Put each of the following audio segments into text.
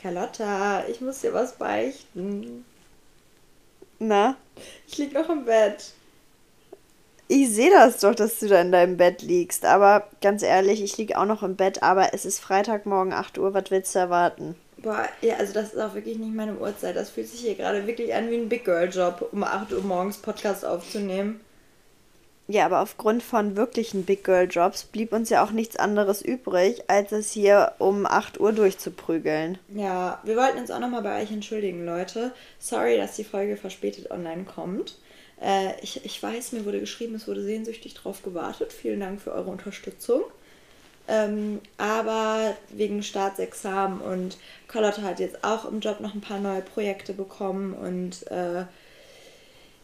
Carlotta, ich muss dir was beichten. Na? Ich lieg noch im Bett. Ich sehe das doch, dass du da in deinem Bett liegst. Aber ganz ehrlich, ich liege auch noch im Bett, aber es ist Freitagmorgen 8 Uhr. Was willst du erwarten? Boah, ja, also das ist auch wirklich nicht meine Uhrzeit. Das fühlt sich hier gerade wirklich an wie ein Big Girl Job, um 8 Uhr morgens Podcast aufzunehmen. Ja, aber aufgrund von wirklichen Big Girl Jobs blieb uns ja auch nichts anderes übrig, als es hier um 8 Uhr durchzuprügeln. Ja, wir wollten uns auch nochmal bei euch entschuldigen, Leute. Sorry, dass die Folge verspätet online kommt. Äh, ich, ich weiß, mir wurde geschrieben, es wurde sehnsüchtig drauf gewartet. Vielen Dank für eure Unterstützung. Ähm, aber wegen Staatsexamen und Carlotta hat jetzt auch im Job noch ein paar neue Projekte bekommen und äh,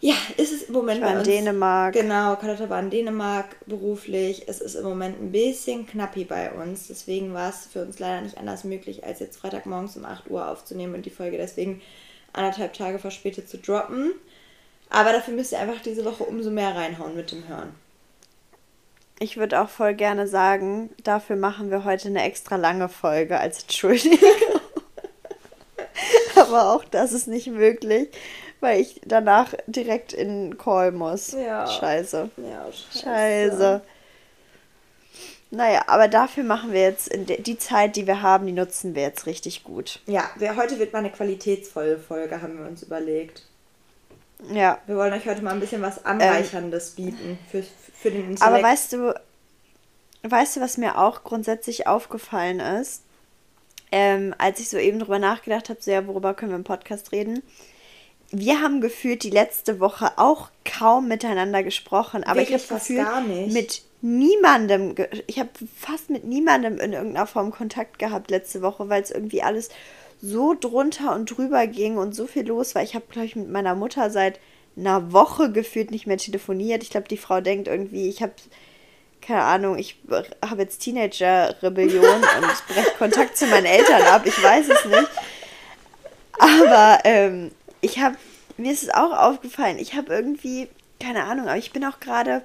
ja, ist es im Moment ich war in uns, Dänemark. Genau, Carlotta war in Dänemark beruflich. Es ist im Moment ein bisschen knappi bei uns. Deswegen war es für uns leider nicht anders möglich, als jetzt Freitagmorgens um 8 Uhr aufzunehmen und die Folge deswegen anderthalb Tage verspätet zu droppen. Aber dafür müsst ihr einfach diese Woche umso mehr reinhauen mit dem Hören. Ich würde auch voll gerne sagen, dafür machen wir heute eine extra lange Folge als Entschuldigung. Aber auch das ist nicht möglich weil ich danach direkt in Call muss. Ja. Scheiße. Ja, scheiße. Scheiße. Naja, aber dafür machen wir jetzt die Zeit, die wir haben, die nutzen wir jetzt richtig gut. Ja, wir, heute wird mal eine qualitätsvolle Folge, haben wir uns überlegt. Ja. Wir wollen euch heute mal ein bisschen was Anreicherndes ähm, bieten für, für den Intellekt. Aber weißt du, weißt du, was mir auch grundsätzlich aufgefallen ist? Ähm, als ich so eben drüber nachgedacht habe, so ja, worüber können wir im Podcast reden? Wir haben gefühlt die letzte Woche auch kaum miteinander gesprochen, aber Wirklich ich habe gefühlt mit niemandem, ich habe fast mit niemandem in irgendeiner Form Kontakt gehabt letzte Woche, weil es irgendwie alles so drunter und drüber ging und so viel los war. Ich habe, glaube ich, mit meiner Mutter seit einer Woche gefühlt nicht mehr telefoniert. Ich glaube, die Frau denkt irgendwie, ich habe, keine Ahnung, ich habe jetzt Teenager-Rebellion und breche Kontakt zu meinen Eltern ab. Ich weiß es nicht. Aber ähm, ich habe, mir ist es auch aufgefallen, ich habe irgendwie, keine Ahnung, aber ich bin auch gerade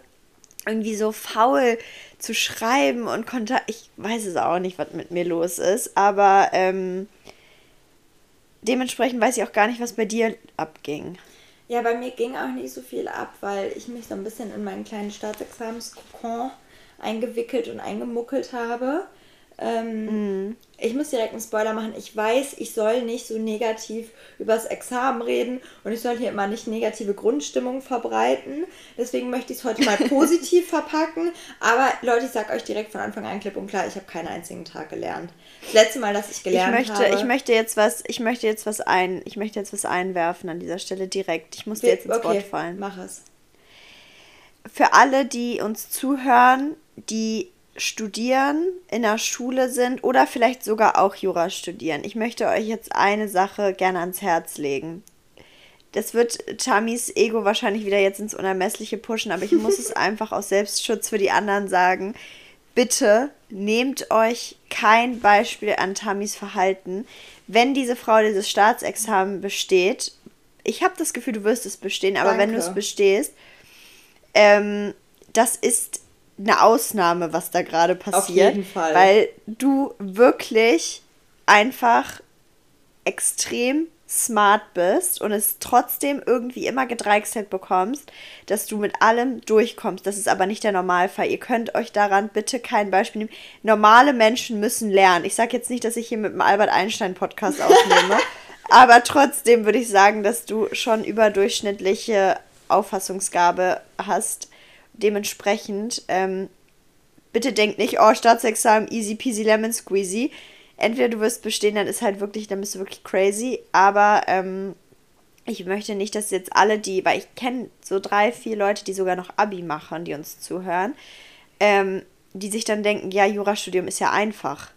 irgendwie so faul zu schreiben und konnte, ich weiß es auch nicht, was mit mir los ist, aber ähm, dementsprechend weiß ich auch gar nicht, was bei dir abging. Ja, bei mir ging auch nicht so viel ab, weil ich mich so ein bisschen in meinen kleinen Staatsexamenskokon eingewickelt und eingemuckelt habe. Ähm, mhm. Ich muss direkt einen Spoiler machen. Ich weiß, ich soll nicht so negativ über das Examen reden und ich soll hier immer nicht negative Grundstimmung verbreiten. Deswegen möchte ich es heute mal positiv verpacken. Aber Leute, ich sage euch direkt von Anfang an klipp und klar, ich habe keinen einzigen Tag gelernt. Das letzte Mal, dass ich gelernt ich möchte, habe. Ich möchte jetzt was, ich möchte jetzt was ein, ich möchte jetzt was einwerfen an dieser Stelle direkt. Ich muss dir jetzt ins okay, Wort fallen. Mach es. Für alle, die uns zuhören, die studieren, in der Schule sind oder vielleicht sogar auch Jura studieren. Ich möchte euch jetzt eine Sache gerne ans Herz legen. Das wird Tamis Ego wahrscheinlich wieder jetzt ins Unermessliche pushen, aber ich muss es einfach aus Selbstschutz für die anderen sagen. Bitte nehmt euch kein Beispiel an Tamis Verhalten. Wenn diese Frau dieses Staatsexamen besteht, ich habe das Gefühl, du wirst es bestehen, aber Danke. wenn du es bestehst, ähm, das ist eine Ausnahme, was da gerade passiert. Auf jeden Fall. Weil du wirklich einfach extrem smart bist und es trotzdem irgendwie immer gedreichselt bekommst, dass du mit allem durchkommst. Das ist aber nicht der Normalfall. Ihr könnt euch daran bitte kein Beispiel nehmen. Normale Menschen müssen lernen. Ich sage jetzt nicht, dass ich hier mit dem Albert Einstein Podcast aufnehme, aber trotzdem würde ich sagen, dass du schon überdurchschnittliche Auffassungsgabe hast dementsprechend, ähm, bitte denkt nicht, oh, Staatsexamen, easy peasy lemon squeezy. Entweder du wirst bestehen, dann ist halt wirklich, dann bist du wirklich crazy. Aber ähm, ich möchte nicht, dass jetzt alle, die, weil ich kenne so drei, vier Leute, die sogar noch Abi machen, die uns zuhören, ähm, die sich dann denken, ja, Jurastudium ist ja einfach.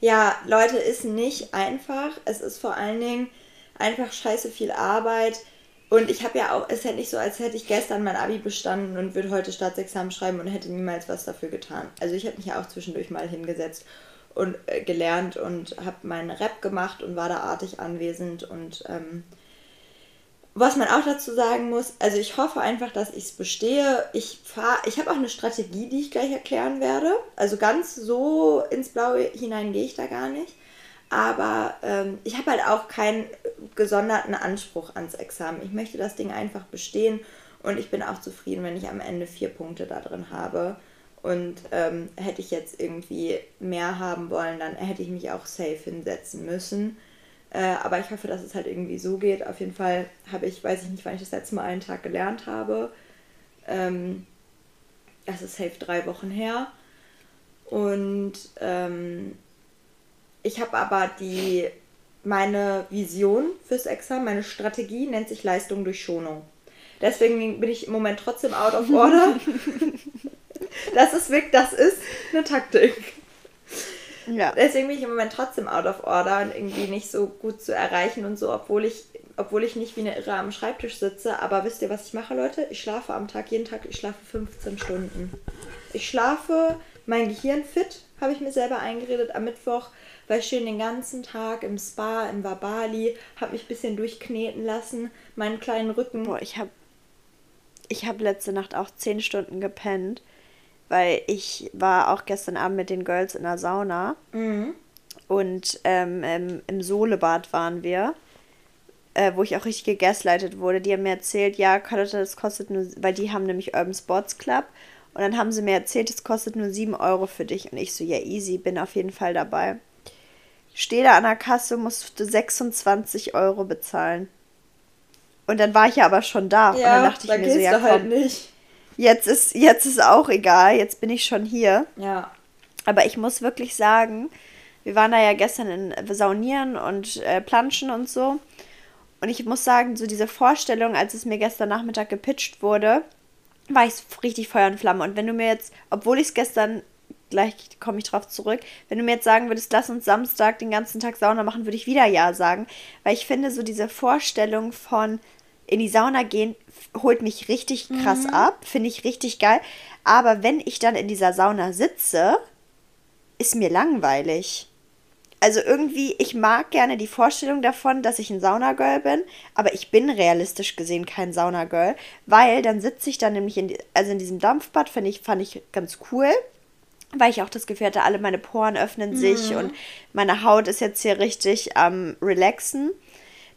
Ja, Leute, ist nicht einfach. Es ist vor allen Dingen einfach scheiße viel Arbeit und ich habe ja auch, es ist ja nicht so, als hätte ich gestern mein Abi bestanden und würde heute Staatsexamen schreiben und hätte niemals was dafür getan. Also ich habe mich ja auch zwischendurch mal hingesetzt und äh, gelernt und habe meinen Rap gemacht und war da artig anwesend. Und ähm, was man auch dazu sagen muss, also ich hoffe einfach, dass ich es bestehe. Ich fahre, ich habe auch eine Strategie, die ich gleich erklären werde. Also ganz so ins Blaue hinein gehe ich da gar nicht. Aber ähm, ich habe halt auch keinen gesonderten Anspruch ans Examen. Ich möchte das Ding einfach bestehen und ich bin auch zufrieden, wenn ich am Ende vier Punkte da drin habe. Und ähm, hätte ich jetzt irgendwie mehr haben wollen, dann hätte ich mich auch safe hinsetzen müssen. Äh, aber ich hoffe, dass es halt irgendwie so geht. Auf jeden Fall habe ich, weiß ich nicht, wann ich das letzte Mal einen Tag gelernt habe. Ähm, das ist safe drei Wochen her. Und ähm, ich habe aber die, meine Vision fürs Examen, meine Strategie nennt sich Leistung durch Schonung. Deswegen bin ich im Moment trotzdem out of order. das ist wirklich, das ist eine Taktik. Ja. Deswegen bin ich im Moment trotzdem out of order und irgendwie nicht so gut zu erreichen und so, obwohl ich, obwohl ich nicht wie eine Irre am Schreibtisch sitze. Aber wisst ihr, was ich mache, Leute? Ich schlafe am Tag, jeden Tag, ich schlafe 15 Stunden. Ich schlafe, mein Gehirn fit, habe ich mir selber eingeredet. Am Mittwoch war ich schön den ganzen Tag im Spa in Wabali, habe mich ein bisschen durchkneten lassen, meinen kleinen Rücken. Boah, ich habe ich hab letzte Nacht auch 10 Stunden gepennt weil ich war auch gestern Abend mit den Girls in der Sauna mhm. und ähm, im, im Sohlebad waren wir, äh, wo ich auch richtig gegaslightet wurde. Die haben mir erzählt, ja, Carlotta, das kostet nur, weil die haben nämlich Urban Sports Club und dann haben sie mir erzählt, es kostet nur 7 Euro für dich und ich so, ja, easy, bin auf jeden Fall dabei. Stehe da an der Kasse, musste 26 Euro bezahlen. Und dann war ich ja aber schon da. Ja, und dann dachte ich mir so, ja, halt komm, halt nicht jetzt ist, jetzt ist auch egal, jetzt bin ich schon hier. Ja. Aber ich muss wirklich sagen, wir waren da ja gestern in Saunieren und äh, Planschen und so. Und ich muss sagen, so diese Vorstellung, als es mir gestern Nachmittag gepitcht wurde, war ich richtig Feuer und Flamme. Und wenn du mir jetzt, obwohl ich es gestern, gleich komme ich drauf zurück, wenn du mir jetzt sagen würdest, lass uns Samstag den ganzen Tag Sauna machen, würde ich wieder Ja sagen. Weil ich finde, so diese Vorstellung von in die Sauna gehen, holt mich richtig krass mhm. ab, finde ich richtig geil. Aber wenn ich dann in dieser Sauna sitze, ist mir langweilig. Also irgendwie, ich mag gerne die Vorstellung davon, dass ich ein Saunagirl bin, aber ich bin realistisch gesehen kein Saunagirl, weil dann sitze ich dann nämlich in, also in diesem Dampfbad, finde ich, fand ich ganz cool, weil ich auch das Gefühl hatte, alle meine Poren öffnen mhm. sich und meine Haut ist jetzt hier richtig am ähm, relaxen.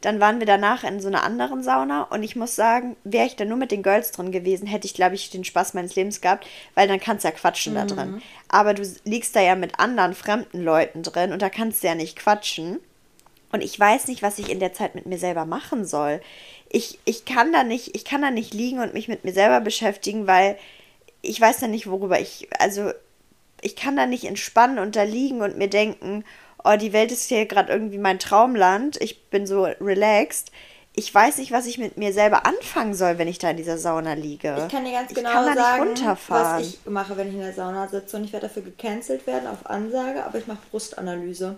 Dann waren wir danach in so einer anderen Sauna und ich muss sagen, wäre ich da nur mit den Girls drin gewesen, hätte ich, glaube ich, den Spaß meines Lebens gehabt, weil dann kannst du ja quatschen mhm. da drin. Aber du liegst da ja mit anderen fremden Leuten drin und da kannst du ja nicht quatschen. Und ich weiß nicht, was ich in der Zeit mit mir selber machen soll. Ich, ich kann da nicht, ich kann da nicht liegen und mich mit mir selber beschäftigen, weil ich weiß ja nicht, worüber ich, also ich kann da nicht entspannen und da liegen und mir denken, oh, die Welt ist hier gerade irgendwie mein Traumland, ich bin so relaxed. Ich weiß nicht, was ich mit mir selber anfangen soll, wenn ich da in dieser Sauna liege. Ich kann dir ganz genau kann sagen, was ich mache, wenn ich in der Sauna sitze. Und ich werde dafür gecancelt werden auf Ansage, aber ich mache Brustanalyse.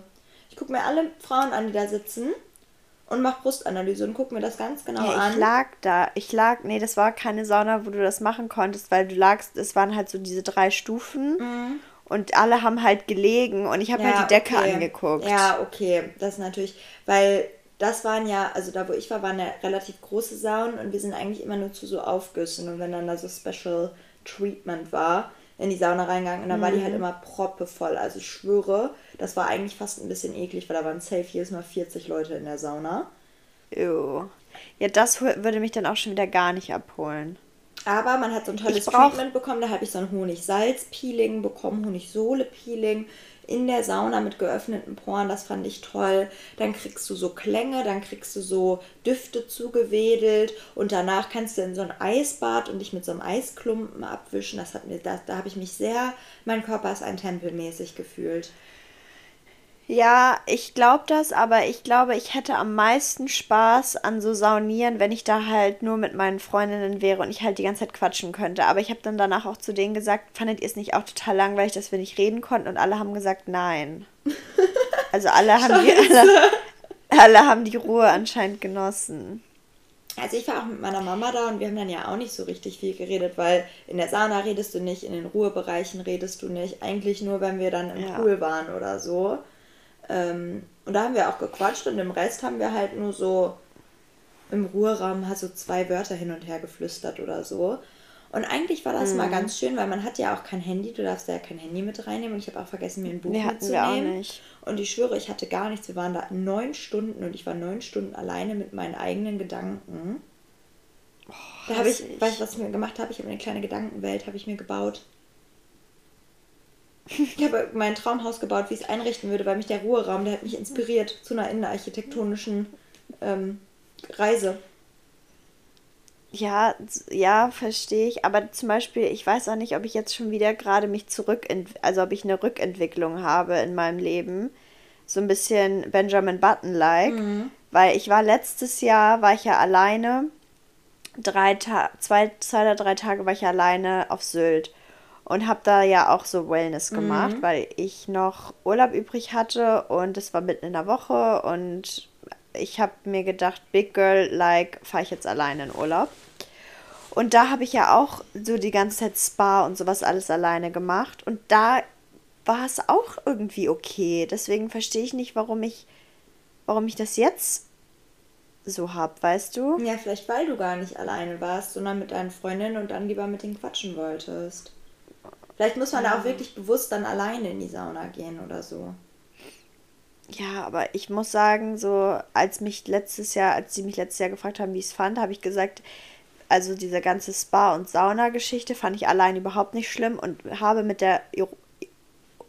Ich gucke mir alle Frauen an, die da sitzen und mache Brustanalyse und gucke mir das ganz genau ja, an. Ich lag da. Ich lag, nee, das war keine Sauna, wo du das machen konntest, weil du lagst, es waren halt so diese drei Stufen. Mhm und alle haben halt gelegen und ich habe ja, halt die Decke okay. angeguckt. Ja, okay, das ist natürlich, weil das waren ja, also da wo ich war, waren ja relativ große Saunen und wir sind eigentlich immer nur zu so Aufgüssen und wenn dann da so Special Treatment war, in die Sauna reingegangen und dann mhm. war die halt mhm. immer proppevoll. Also ich schwöre, das war eigentlich fast ein bisschen eklig, weil da waren safe jedes Mal 40 Leute in der Sauna. Jo. Ja, das würde mich dann auch schon wieder gar nicht abholen. Aber man hat so ein tolles Treatment bekommen. Da habe ich so ein Honig-Salz-Peeling bekommen, Honig-Sohle-Peeling in der Sauna mit geöffneten Poren. Das fand ich toll. Dann kriegst du so Klänge, dann kriegst du so Düfte zugewedelt und danach kannst du in so ein Eisbad und dich mit so einem Eisklumpen abwischen. Das hat mir, da, da habe ich mich sehr, mein Körper ist ein Tempel mäßig gefühlt. Ja, ich glaube das, aber ich glaube, ich hätte am meisten Spaß an so Saunieren, wenn ich da halt nur mit meinen Freundinnen wäre und ich halt die ganze Zeit quatschen könnte. Aber ich habe dann danach auch zu denen gesagt, fandet ihr es nicht auch total langweilig, dass wir nicht reden konnten? Und alle haben gesagt, nein. Also alle haben, die, alle, alle haben die Ruhe anscheinend genossen. Also ich war auch mit meiner Mama da und wir haben dann ja auch nicht so richtig viel geredet, weil in der Sauna redest du nicht, in den Ruhebereichen redest du nicht. Eigentlich nur, wenn wir dann im ja. Pool waren oder so. Ähm, und da haben wir auch gequatscht und im Rest haben wir halt nur so im Ruheraum halt so zwei Wörter hin und her geflüstert oder so. Und eigentlich war das mhm. mal ganz schön, weil man hat ja auch kein Handy, du darfst ja kein Handy mit reinnehmen und ich habe auch vergessen, mir ein Buch nee, mitzunehmen. Und ich schwöre, ich hatte gar nichts. Wir waren da neun Stunden und ich war neun Stunden alleine mit meinen eigenen Gedanken. Oh, da habe ich, ich, weißt du, was ich mir gemacht habe? Ich habe eine kleine Gedankenwelt, habe ich mir gebaut. Ich habe mein Traumhaus gebaut, wie ich es einrichten würde, weil mich der Ruheraum, der hat mich inspiriert zu einer innenarchitektonischen ähm, Reise. Ja, ja, verstehe ich. Aber zum Beispiel, ich weiß auch nicht, ob ich jetzt schon wieder gerade mich zurück, also ob ich eine Rückentwicklung habe in meinem Leben. So ein bisschen Benjamin Button-like. Mhm. Weil ich war letztes Jahr, war ich ja alleine. Drei Ta zwei, zwei oder drei Tage war ich alleine auf Sylt. Und habe da ja auch so Wellness gemacht, mhm. weil ich noch Urlaub übrig hatte und es war mitten in der Woche und ich habe mir gedacht, Big Girl, like, fahre ich jetzt alleine in Urlaub. Und da habe ich ja auch so die ganze Zeit Spa und sowas alles alleine gemacht. Und da war es auch irgendwie okay. Deswegen verstehe ich nicht, warum ich, warum ich das jetzt so habe, weißt du? Ja, vielleicht weil du gar nicht alleine warst, sondern mit deinen Freundinnen und dann lieber mit denen quatschen wolltest. Vielleicht muss man ja. da auch wirklich bewusst dann alleine in die Sauna gehen oder so. Ja, aber ich muss sagen, so als mich letztes Jahr, als sie mich letztes Jahr gefragt haben, wie ich es fand, habe ich gesagt, also diese ganze Spa- und Sauna-Geschichte fand ich allein überhaupt nicht schlimm und habe mit der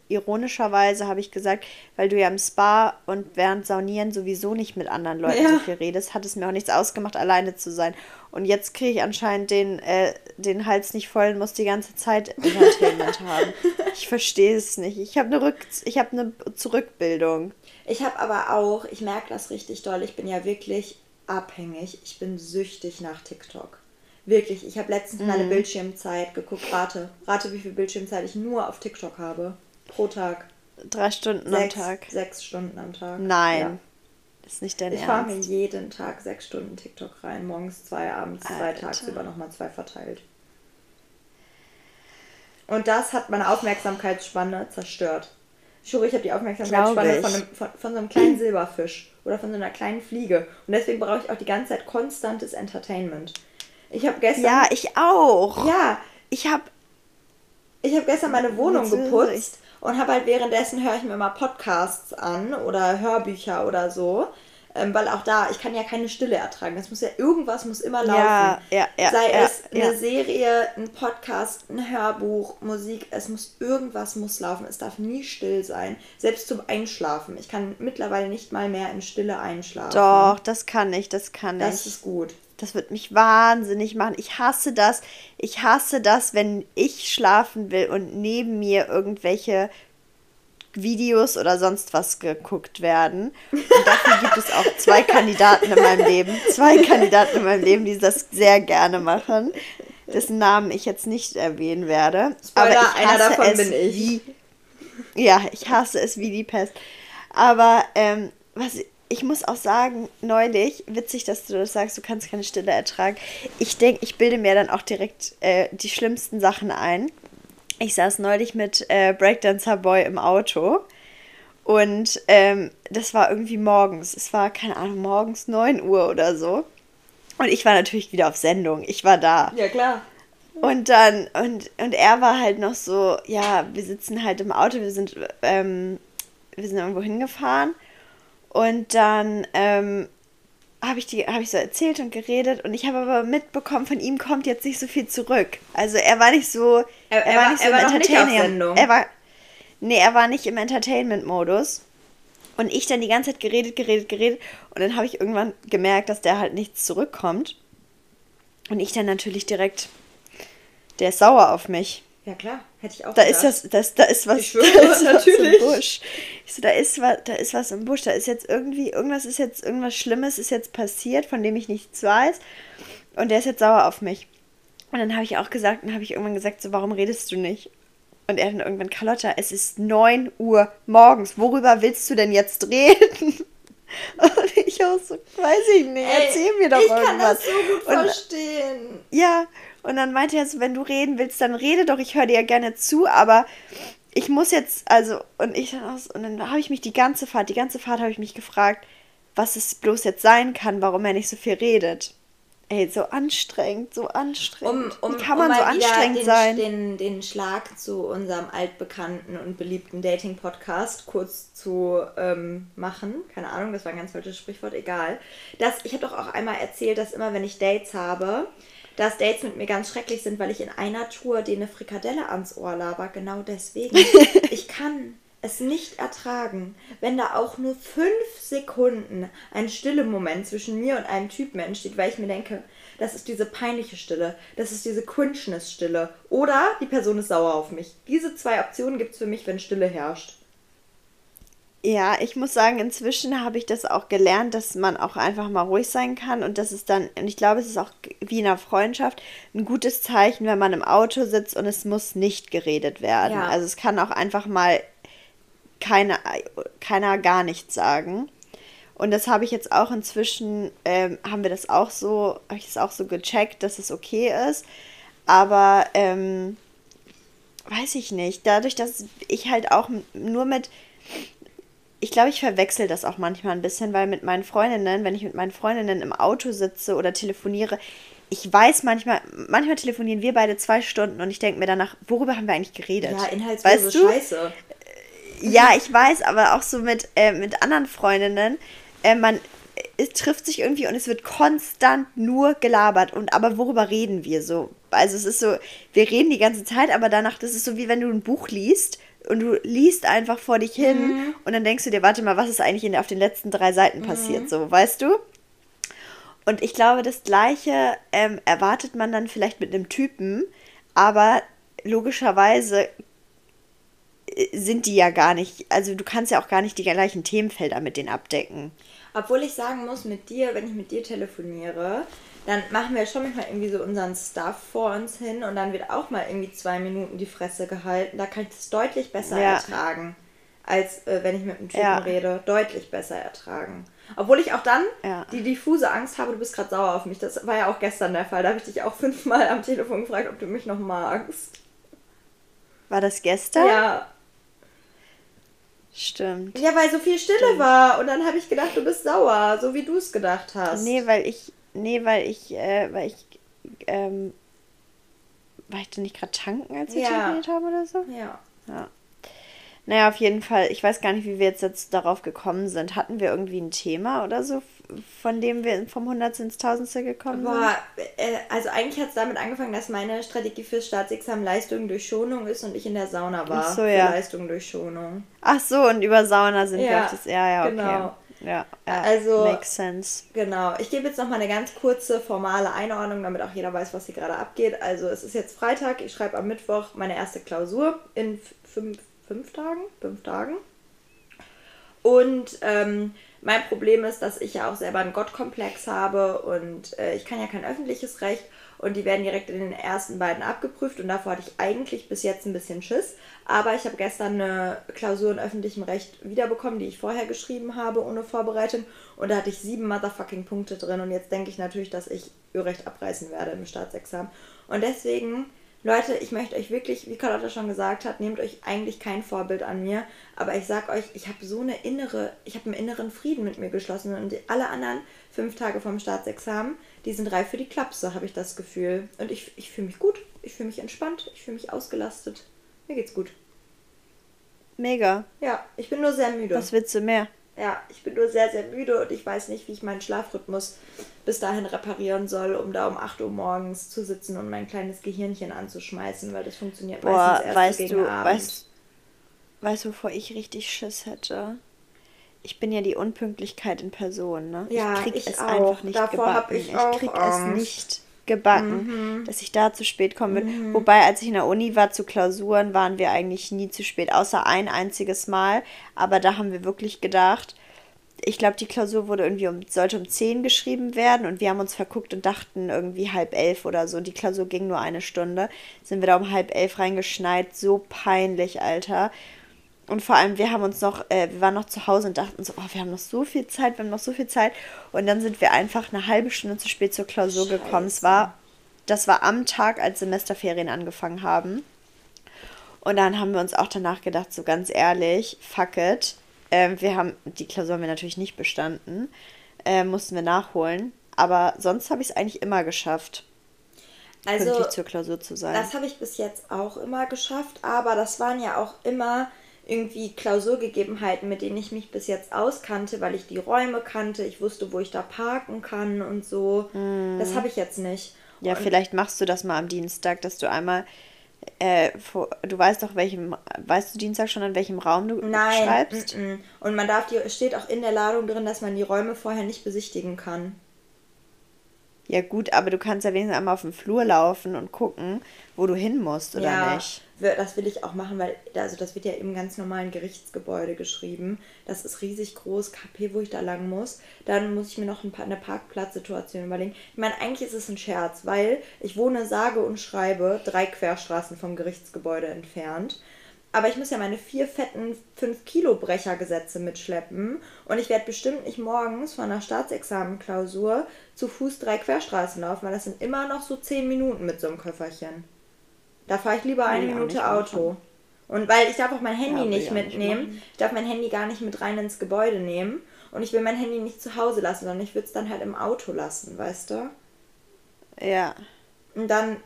ironischerweise habe ich gesagt, weil du ja im Spa und während Saunieren sowieso nicht mit anderen Leuten ja. so viel redest, hat es mir auch nichts ausgemacht, alleine zu sein. Und jetzt kriege ich anscheinend den, äh, den Hals nicht voll und muss die ganze Zeit Entertainment haben. Ich verstehe es nicht. Ich habe eine, Rück ich hab eine Zurückbildung. Ich habe aber auch, ich merke das richtig doll, ich bin ja wirklich abhängig. Ich bin süchtig nach TikTok. Wirklich, ich habe letztens mhm. meine Bildschirmzeit geguckt. Rate, rate, wie viel Bildschirmzeit ich nur auf TikTok habe. Pro Tag. Drei Stunden sechs, am Tag. Sechs Stunden am Tag. Nein. Ja. Ist nicht dein ich Ernst. Ich fahre mir jeden Tag sechs Stunden TikTok rein. Morgens zwei, abends zwei, Alter. tagsüber nochmal zwei verteilt. Und das hat meine Aufmerksamkeitsspanne zerstört. Ich schwöre, ich habe die Aufmerksamkeitsspanne von, einem, von, von so einem kleinen Silberfisch oder von so einer kleinen Fliege. Und deswegen brauche ich auch die ganze Zeit konstantes Entertainment. Ich habe gestern. Ja, ich auch. Ja. Ich habe. Ich habe gestern meine Wohnung geputzt und habe halt währenddessen höre ich mir mal Podcasts an oder Hörbücher oder so. Ähm, weil auch da, ich kann ja keine Stille ertragen. Es muss ja irgendwas muss immer laufen. Ja, ja, ja, Sei es eine. Serie, ein Podcast, ein Hörbuch, Musik, es muss irgendwas muss laufen. Es darf nie still sein. Selbst zum Einschlafen. Ich kann mittlerweile nicht mal mehr in Stille einschlafen. Doch, das kann ich, das kann ich. Das ist gut. Das wird mich wahnsinnig machen. Ich hasse das. Ich hasse das, wenn ich schlafen will und neben mir irgendwelche Videos oder sonst was geguckt werden. Und dafür gibt es auch zwei Kandidaten in meinem Leben. Zwei Kandidaten in meinem Leben, die das sehr gerne machen. Dessen Namen ich jetzt nicht erwähnen werde. Spoiler, Aber ich hasse es Wie, ja, ich hasse es wie die Pest. Aber ähm, was ich muss auch sagen, neulich, witzig, dass du das sagst, du kannst keine Stille ertragen. Ich denke, ich bilde mir dann auch direkt äh, die schlimmsten Sachen ein ich saß neulich mit äh, Breakdancer Boy im Auto und ähm, das war irgendwie morgens. Es war, keine Ahnung, morgens 9 Uhr oder so. Und ich war natürlich wieder auf Sendung. Ich war da. Ja, klar. Und dann, und, und er war halt noch so, ja, wir sitzen halt im Auto, wir sind, ähm, wir sind irgendwo hingefahren. Und dann ähm, habe ich, hab ich so erzählt und geredet und ich habe aber mitbekommen, von ihm kommt jetzt nicht so viel zurück. Also er war nicht so, er, er, er war nicht so er im Entertainment. Er war, nee, er war nicht im Entertainment-Modus. Und ich dann die ganze Zeit geredet, geredet, geredet. Und dann habe ich irgendwann gemerkt, dass der halt nichts zurückkommt. Und ich dann natürlich direkt, der ist sauer auf mich. Ja klar, hätte ich auch. Da gedacht. ist das, das, da ist was. Ich schwöre, da ist natürlich. Was im Busch. Ich so, da ist was, da ist was im Busch. Da ist jetzt irgendwie irgendwas ist jetzt irgendwas Schlimmes ist jetzt passiert, von dem ich nichts weiß. Und der ist jetzt sauer auf mich. Und dann habe ich auch gesagt, dann habe ich irgendwann gesagt, so, warum redest du nicht? Und er dann irgendwann, Carlotta, es ist 9 Uhr morgens. Worüber willst du denn jetzt reden? Und ich auch so, weiß ich nicht, Ey, erzähl mir doch ich irgendwas. Ich kann das so gut und, verstehen. Ja, und dann meinte er so, wenn du reden willst, dann rede doch, ich höre dir ja gerne zu, aber ich muss jetzt, also, und ich und dann habe ich mich die ganze Fahrt, die ganze Fahrt habe ich mich gefragt, was es bloß jetzt sein kann, warum er nicht so viel redet. Ey, so anstrengend, so anstrengend. Um, um, Wie kann man um so anstrengend den, sein? Den, den Schlag zu unserem altbekannten und beliebten Dating-Podcast kurz zu ähm, machen. Keine Ahnung, das war ein ganz falsches Sprichwort, egal. Das, ich habe doch auch einmal erzählt, dass immer, wenn ich Dates habe, dass Dates mit mir ganz schrecklich sind, weil ich in einer Tour denen eine Frikadelle ans Ohr laber. Genau deswegen. ich kann es nicht ertragen, wenn da auch nur fünf Sekunden ein stille Moment zwischen mir und einem Typen entsteht, weil ich mir denke, das ist diese peinliche Stille, das ist diese Cringeness-Stille oder die Person ist sauer auf mich. Diese zwei Optionen gibt es für mich, wenn Stille herrscht. Ja, ich muss sagen, inzwischen habe ich das auch gelernt, dass man auch einfach mal ruhig sein kann und das ist dann, und ich glaube, es ist auch wie in einer Freundschaft ein gutes Zeichen, wenn man im Auto sitzt und es muss nicht geredet werden. Ja. Also es kann auch einfach mal keine, keiner gar nichts sagen. Und das habe ich jetzt auch inzwischen, ähm, haben wir das auch so, habe ich das auch so gecheckt, dass es okay ist. Aber ähm, weiß ich nicht. Dadurch, dass ich halt auch nur mit, ich glaube, ich verwechsel das auch manchmal ein bisschen, weil mit meinen Freundinnen, wenn ich mit meinen Freundinnen im Auto sitze oder telefoniere, ich weiß manchmal, manchmal telefonieren wir beide zwei Stunden und ich denke mir danach, worüber haben wir eigentlich geredet? Ja, inhaltslose weißt du? Scheiße. Ja, ich weiß, aber auch so mit, äh, mit anderen Freundinnen, äh, man es trifft sich irgendwie und es wird konstant nur gelabert. Und aber worüber reden wir so? Also es ist so, wir reden die ganze Zeit, aber danach, das ist so wie wenn du ein Buch liest und du liest einfach vor dich hin mhm. und dann denkst du dir, warte mal, was ist eigentlich in, auf den letzten drei Seiten mhm. passiert, so, weißt du? Und ich glaube, das Gleiche ähm, erwartet man dann vielleicht mit einem Typen, aber logischerweise sind die ja gar nicht, also du kannst ja auch gar nicht die gleichen Themenfelder mit denen abdecken. Obwohl ich sagen muss, mit dir, wenn ich mit dir telefoniere, dann machen wir schon manchmal irgendwie so unseren Stuff vor uns hin und dann wird auch mal irgendwie zwei Minuten die Fresse gehalten. Da kann ich das deutlich besser ja. ertragen, als äh, wenn ich mit einem Typen ja. rede. Deutlich besser ertragen. Obwohl ich auch dann ja. die diffuse Angst habe, du bist gerade sauer auf mich. Das war ja auch gestern der Fall. Da habe ich dich auch fünfmal am Telefon gefragt, ob du mich noch magst. War das gestern? Ja. Stimmt. Ja, weil so viel Stille Stimmt. war. Und dann habe ich gedacht, du bist sauer, so wie du es gedacht hast. Nee, weil ich. Nee, weil ich. Äh, weil ich. Ähm, war ich denn nicht gerade tanken, als wir ja. telefoniert haben oder so? Ja. Ja. Naja, auf jeden Fall. Ich weiß gar nicht, wie wir jetzt, jetzt darauf gekommen sind. Hatten wir irgendwie ein Thema oder so von dem wir vom Hundertste ins Tausendste gekommen Boah, sind? Äh, also eigentlich hat es damit angefangen, dass meine Strategie fürs Staatsexamen Leistung durch Schonung ist und ich in der Sauna war. Ach so, ja. Leistung durch Schonung. Ach so, und über Sauna sind ja, wir auf das. Ja, ja, okay. Genau. Ja, ja, also, makes sense. Genau. Ich gebe jetzt noch mal eine ganz kurze formale Einordnung, damit auch jeder weiß, was hier gerade abgeht. Also es ist jetzt Freitag, ich schreibe am Mittwoch meine erste Klausur in fünf, fünf Tagen. Fünf Tagen. Und ähm, mein Problem ist, dass ich ja auch selber einen Gottkomplex habe und äh, ich kann ja kein öffentliches Recht und die werden direkt in den ersten beiden abgeprüft. Und davor hatte ich eigentlich bis jetzt ein bisschen Schiss. Aber ich habe gestern eine Klausur in öffentlichem Recht wiederbekommen, die ich vorher geschrieben habe ohne Vorbereitung. Und da hatte ich sieben motherfucking Punkte drin. Und jetzt denke ich natürlich, dass ich Örecht abreißen werde im Staatsexamen. Und deswegen Leute, ich möchte euch wirklich, wie Carlotta schon gesagt hat, nehmt euch eigentlich kein Vorbild an mir, aber ich sag euch, ich habe so eine innere, ich habe einen inneren Frieden mit mir geschlossen. Und alle anderen fünf Tage vom Staatsexamen, die sind reif für die Klapse, habe ich das Gefühl. Und ich, ich fühle mich gut, ich fühle mich entspannt, ich fühle mich ausgelastet. Mir geht's gut. Mega. Ja, ich bin nur sehr müde. Was willst du mehr? Ja, ich bin nur sehr, sehr müde und ich weiß nicht, wie ich meinen Schlafrhythmus bis dahin reparieren soll, um da um 8 Uhr morgens zu sitzen und mein kleines Gehirnchen anzuschmeißen, weil das funktioniert Boah, meistens erst weißt gegen du, Abend. Weißt, weißt du, wovor ich richtig Schiss hätte? Ich bin ja die Unpünktlichkeit in Person, ne? Ja, ich krieg ich es auch. einfach nicht Davor gebacken. Ich, ich krieg Angst. es nicht gebacken, mhm. dass ich da zu spät komme. Mhm. Wobei, als ich in der Uni war zu Klausuren, waren wir eigentlich nie zu spät, außer ein einziges Mal. Aber da haben wir wirklich gedacht, ich glaube, die Klausur wurde irgendwie um, sollte um 10 geschrieben werden und wir haben uns verguckt und dachten irgendwie halb elf oder so. Die Klausur ging nur eine Stunde. Sind wir da um halb elf reingeschneit. So peinlich, Alter. Und vor allem, wir haben uns noch, äh, wir waren noch zu Hause und dachten so, oh, wir haben noch so viel Zeit, wir haben noch so viel Zeit. Und dann sind wir einfach eine halbe Stunde zu spät zur Klausur Scheiße. gekommen. Es war, das war am Tag, als Semesterferien angefangen haben. Und dann haben wir uns auch danach gedacht, so ganz ehrlich, fuck it ähm, wir haben, die Klausur haben wir natürlich nicht bestanden, äh, mussten wir nachholen. aber sonst habe ich es eigentlich immer geschafft. Also, zur Klausur zu sein. Das habe ich bis jetzt auch immer geschafft, aber das waren ja auch immer irgendwie Klausurgegebenheiten, mit denen ich mich bis jetzt auskannte, weil ich die Räume kannte, ich wusste, wo ich da parken kann und so. Mm. Das habe ich jetzt nicht. Ja, und vielleicht machst du das mal am Dienstag, dass du einmal äh, vor, du weißt doch, welchem, weißt du Dienstag schon, an welchem Raum du Nein, schreibst? N -n. Und man darf, die, steht auch in der Ladung drin, dass man die Räume vorher nicht besichtigen kann. Ja gut, aber du kannst ja wenigstens einmal auf dem Flur laufen und gucken, wo du hin musst, oder ja, nicht? Das will ich auch machen, weil also das wird ja im ganz normalen Gerichtsgebäude geschrieben. Das ist riesig groß, KP, wo ich da lang muss. Dann muss ich mir noch ein paar, eine Parkplatzsituation überlegen. Ich meine, eigentlich ist es ein Scherz, weil ich wohne sage und schreibe drei Querstraßen vom Gerichtsgebäude entfernt. Aber ich muss ja meine vier fetten 5-Kilo-Brechergesetze mitschleppen. Und ich werde bestimmt nicht morgens von einer Staatsexamenklausur zu Fuß drei Querstraßen laufen, weil das sind immer noch so 10 Minuten mit so einem Köfferchen. Da fahre ich lieber eine nee, Minute Auto. Und weil ich darf auch mein Handy ja, nicht mitnehmen. Nicht ich darf mein Handy gar nicht mit rein ins Gebäude nehmen. Und ich will mein Handy nicht zu Hause lassen, sondern ich würde es dann halt im Auto lassen, weißt du? Ja. Und dann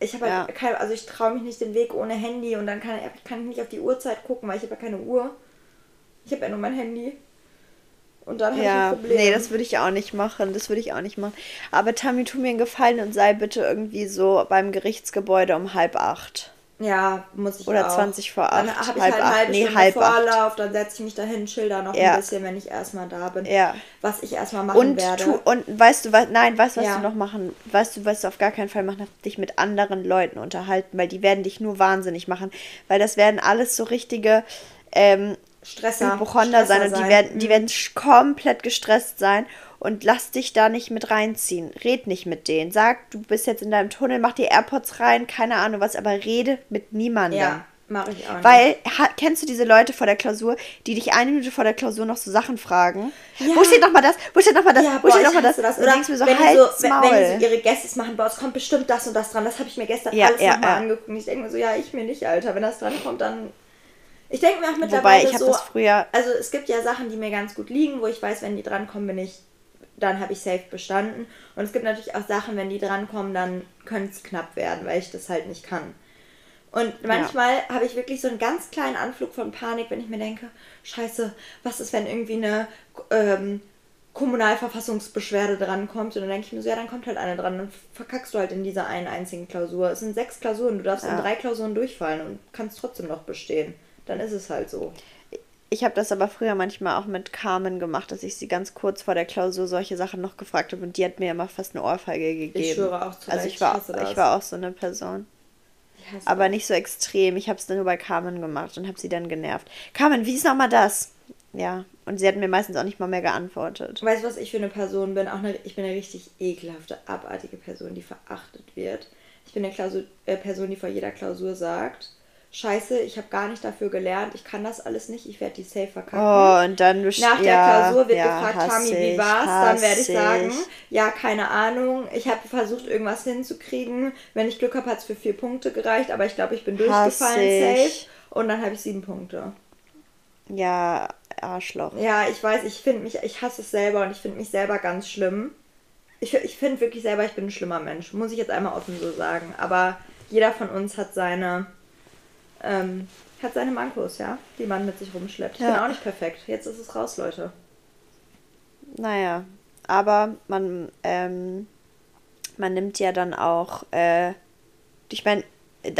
ich habe halt ja. kein, also ich traue mich nicht den Weg ohne Handy und dann kann, kann ich nicht auf die Uhrzeit gucken, weil ich habe ja keine Uhr. Ich habe ja nur mein Handy. Und dann ja, ich ein Problem. Nee, das würde ich auch nicht machen. Das würde ich auch nicht machen. Aber Tammy, tu mir einen Gefallen und sei bitte irgendwie so beim Gerichtsgebäude um halb acht. Ja, muss ich Oder auch. 20 vor 8. Dann habe ich halb halt eine halbe nee, Stunde halb Vorlauf, acht. dann setze ich mich dahin, schilder noch ja. ein bisschen, wenn ich erstmal da bin. Ja. Was ich erstmal machen und werde. Tu, und weißt du was, nein, weißt du, was ja. du noch machen, weißt du, was du auf gar keinen Fall machen, dich mit anderen Leuten unterhalten, weil die werden dich nur wahnsinnig machen. Weil das werden alles so richtige ähm, Stresser, Hypochonder sein und die werden, die mhm. werden komplett gestresst sein und lass dich da nicht mit reinziehen. Red nicht mit denen. Sag, du bist jetzt in deinem Tunnel, mach die AirPods rein, keine Ahnung was, aber rede mit niemandem. Ja, mache ich auch nicht. Weil, ha, kennst du diese Leute vor der Klausur, die dich eine Minute vor der Klausur noch so Sachen fragen? Ja. Wo steht nochmal das? Wo steht nochmal das? Ja, wo boah, steht nochmal das? das? Oder denkst mir so, wenn, halt so, Maul. wenn sie ihre Gästes machen, boah, es kommt bestimmt das und das dran. Das habe ich mir gestern ja, alles ja, nochmal ja. angeguckt. Ich denke mir so, ja, ich mir nicht, Alter. Wenn das dran kommt, dann ich denke mir auch mittlerweile Wobei, ich so, das früher also es gibt ja Sachen, die mir ganz gut liegen, wo ich weiß, wenn die drankommen, bin ich dann habe ich safe bestanden. Und es gibt natürlich auch Sachen, wenn die drankommen, dann könnte es knapp werden, weil ich das halt nicht kann. Und manchmal ja. habe ich wirklich so einen ganz kleinen Anflug von Panik, wenn ich mir denke, scheiße, was ist, wenn irgendwie eine ähm, Kommunalverfassungsbeschwerde drankommt? Und dann denke ich mir so, ja, dann kommt halt eine dran. Dann verkackst du halt in dieser einen einzigen Klausur. Es sind sechs Klausuren, du darfst ja. in drei Klausuren durchfallen und kannst trotzdem noch bestehen. Dann ist es halt so. Ich habe das aber früher manchmal auch mit Carmen gemacht, dass ich sie ganz kurz vor der Klausur solche Sachen noch gefragt habe und die hat mir immer fast eine Ohrfeige gegeben. Ich schwöre auch zu Also ich war, ich war auch so eine Person. Aber auch. nicht so extrem. Ich habe es nur bei Carmen gemacht und habe sie dann genervt. Carmen, wie ist nochmal das? Ja, und sie hat mir meistens auch nicht mal mehr geantwortet. Weißt du, was ich für eine Person bin? Auch eine, ich bin eine richtig ekelhafte, abartige Person, die verachtet wird. Ich bin eine Klausur, äh, Person, die vor jeder Klausur sagt, scheiße, ich habe gar nicht dafür gelernt, ich kann das alles nicht, ich werde die safe verkacken. Oh, und dann Nach der Klausur wird ja, gefragt, Tami, wie war's? Dann werde ich sagen, ja, keine Ahnung, ich habe versucht, irgendwas hinzukriegen. Wenn ich Glück habe, hat es für vier Punkte gereicht, aber ich glaube, ich bin durchgefallen safe. Und dann habe ich sieben Punkte. Ja, Arschloch. Ja, ich weiß, ich finde mich, ich hasse es selber und ich finde mich selber ganz schlimm. Ich, ich finde wirklich selber, ich bin ein schlimmer Mensch. Muss ich jetzt einmal offen so sagen. Aber jeder von uns hat seine ähm, hat seine Mankos, ja, die man mit sich rumschleppt. Ich ja. bin auch nicht perfekt. Jetzt ist es raus, Leute. Naja, aber man, ähm, man nimmt ja dann auch, äh, ich meine,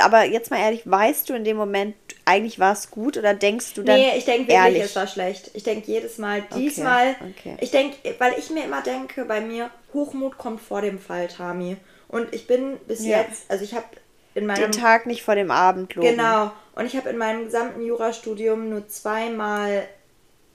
aber jetzt mal ehrlich, weißt du in dem Moment, eigentlich war es gut oder denkst du dann? Nee, ich denke wirklich, ehrlich? es war schlecht. Ich denke jedes Mal, diesmal, okay, okay. ich denke, weil ich mir immer denke, bei mir, Hochmut kommt vor dem Fall, Tami. Und ich bin bis ja. jetzt, also ich habe in meinem. Den Tag nicht vor dem Abend loben. Genau. Und ich habe in meinem gesamten Jurastudium nur zweimal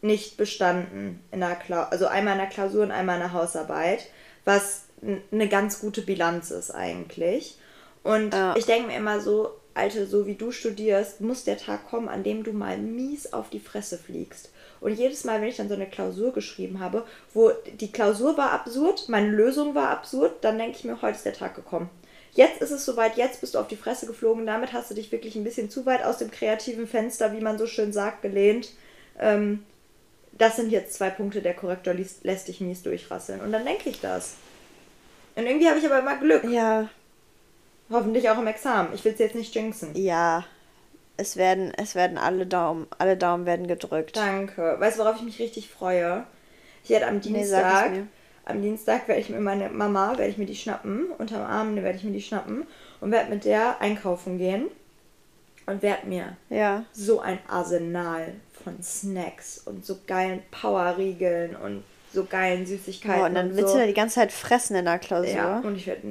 nicht bestanden in der Klausur, also einmal in der Klausur und einmal in der Hausarbeit, was eine ganz gute Bilanz ist eigentlich. Und ja. ich denke mir immer so, Alte, so wie du studierst, muss der Tag kommen, an dem du mal mies auf die Fresse fliegst. Und jedes Mal, wenn ich dann so eine Klausur geschrieben habe, wo die Klausur war absurd, meine Lösung war absurd, dann denke ich mir, heute ist der Tag gekommen. Jetzt ist es soweit, jetzt bist du auf die Fresse geflogen. Damit hast du dich wirklich ein bisschen zu weit aus dem kreativen Fenster, wie man so schön sagt, gelehnt. Ähm, das sind jetzt zwei Punkte, der Korrektor lässt, lässt dich mies durchrasseln. Und dann denke ich das. Und irgendwie habe ich aber immer Glück. Ja. Hoffentlich auch im Examen. Ich will es jetzt nicht jinxen. Ja. Es werden, es werden alle Daumen, alle Daumen werden gedrückt. Danke. Weißt du, worauf ich mich richtig freue? Ich werde am Dienstag, nee, am Dienstag werde ich mir meine Mama, werde ich mir die schnappen, unterm Arm werde ich mir die schnappen und werde mit der einkaufen gehen und werde mir ja. so ein Arsenal von Snacks und so geilen Powerriegeln und so geilen Süßigkeiten. Boah, und dann und willst so. du die ganze Zeit fressen in der Klausur. Ja, und ich werde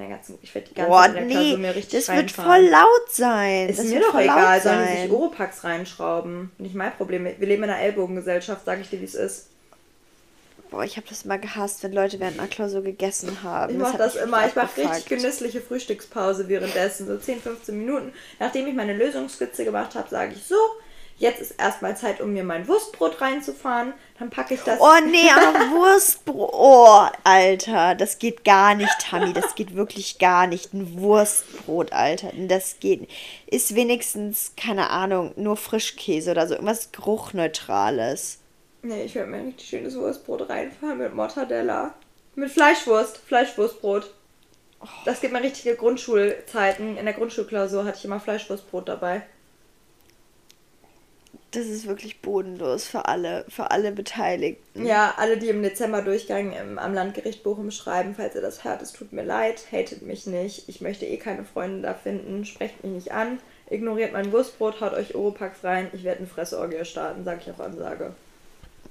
ich werd die ganze Boah, Zeit in der nee, Klausur mir richtig Das wird voll laut sein. Ist das mir doch egal, sollen die sich Oropax reinschrauben. Nicht mein Problem. Wir leben in einer Ellbogengesellschaft, sage ich dir, wie es ist. Boah, ich habe das immer gehasst, wenn Leute während einer Klausur gegessen haben. Ich mache das, das immer. Ich mache richtig genüssliche Frühstückspause währenddessen, so 10, 15 Minuten. Nachdem ich meine Lösungsskizze gemacht habe, sage ich so, Jetzt ist erstmal Zeit, um mir mein Wurstbrot reinzufahren. Dann packe ich das. Oh nee, Wurstbrot. Oh, Alter. Das geht gar nicht, Tammy. Das geht wirklich gar nicht. Ein Wurstbrot, Alter. Das geht. Ist wenigstens, keine Ahnung, nur Frischkäse oder so. Irgendwas Geruchneutrales. Nee, ich werde mir ein richtig schönes Wurstbrot reinfahren mit Mortadella. Mit Fleischwurst. Fleischwurstbrot. Das gibt mir richtige Grundschulzeiten. In der Grundschulklausur hatte ich immer Fleischwurstbrot dabei. Das ist wirklich bodenlos für alle, für alle Beteiligten. Ja, alle, die im Dezember Durchgang im, am Landgericht Bochum schreiben, falls ihr das hört, es tut mir leid, hatet mich nicht. Ich möchte eh keine Freunde da finden. Sprecht mich nicht an. Ignoriert mein Wurstbrot, haut euch Oropax rein. Ich werde eine Fressorgie starten, sag ich auf Ansage.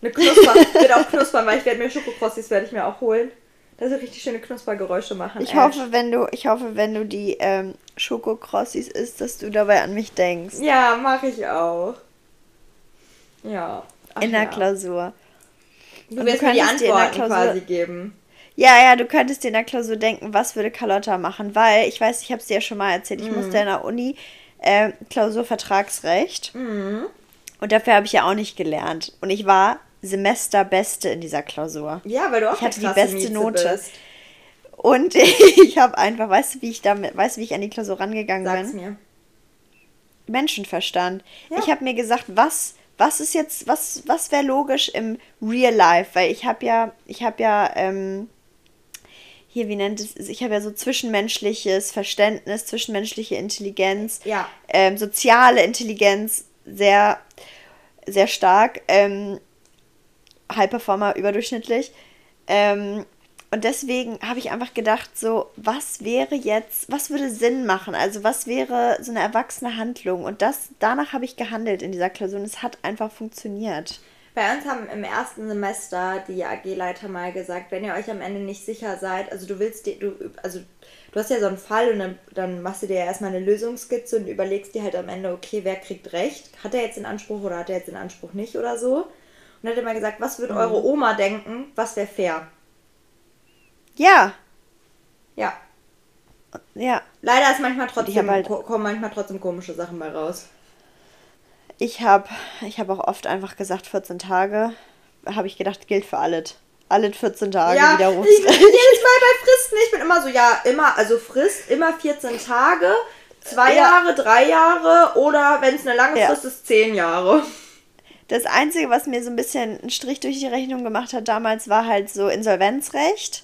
Eine Knusper, wird auch knuspern, weil ich werde mir Schokokrossis werde ich mir auch holen. Dass sie richtig schöne Knuspergeräusche machen. Ich hoffe, wenn du, ich hoffe, wenn du die ähm, Schokokrossis isst, dass du dabei an mich denkst. Ja, mache ich auch. Ja. Ach in der ja. Klausur. Du wirst mir die Antworten Klausur, quasi geben. Ja, ja, du könntest dir in der Klausur denken, was würde Carlotta machen, weil ich weiß, ich habe es dir ja schon mal erzählt, ich mhm. musste in der Uni äh, Klausurvertragsrecht. Mhm. Und dafür habe ich ja auch nicht gelernt. Und ich war Semesterbeste in dieser Klausur. Ja, weil du auch ich hatte die beste Mieze Note. Bist. Und ich habe einfach, weißt du, wie ich damit, weißt du, wie ich an die Klausur rangegangen Sag's bin? Mir. Menschenverstand. Ja. Ich habe mir gesagt, was was ist jetzt, was, was wäre logisch im Real Life? Weil ich habe ja, ich habe ja, ähm, hier, wie nennt es, ich habe ja so zwischenmenschliches Verständnis, zwischenmenschliche Intelligenz, ja. ähm, soziale Intelligenz sehr, sehr stark, ähm, High Performer überdurchschnittlich. Ähm, und deswegen habe ich einfach gedacht, so, was wäre jetzt, was würde Sinn machen? Also, was wäre so eine erwachsene Handlung? Und das, danach habe ich gehandelt in dieser Klausur und es hat einfach funktioniert. Bei uns haben im ersten Semester die AG-Leiter mal gesagt, wenn ihr euch am Ende nicht sicher seid, also du willst dir, du, also du hast ja so einen Fall und dann, dann machst du dir ja erstmal eine Lösungskizze und überlegst dir halt am Ende, okay, wer kriegt recht? Hat er jetzt den Anspruch oder hat er jetzt den Anspruch nicht oder so? Und hat er mal gesagt, was würde mhm. eure Oma denken, was wäre fair? Ja. Ja. Ja. Leider ist manchmal trotzdem, halt, kommen manchmal trotzdem komische Sachen bei raus. Ich habe ich hab auch oft einfach gesagt, 14 Tage. Habe ich gedacht, gilt für alles. Alle 14 Tage ja, Widerrufsrecht. Ich, jedes Mal bei Fristen. Ich bin immer so, ja, immer, also Frist, immer 14 Tage, zwei ja. Jahre, drei Jahre oder wenn es eine lange ja. Frist ist, zehn Jahre. Das Einzige, was mir so ein bisschen einen Strich durch die Rechnung gemacht hat damals, war halt so Insolvenzrecht.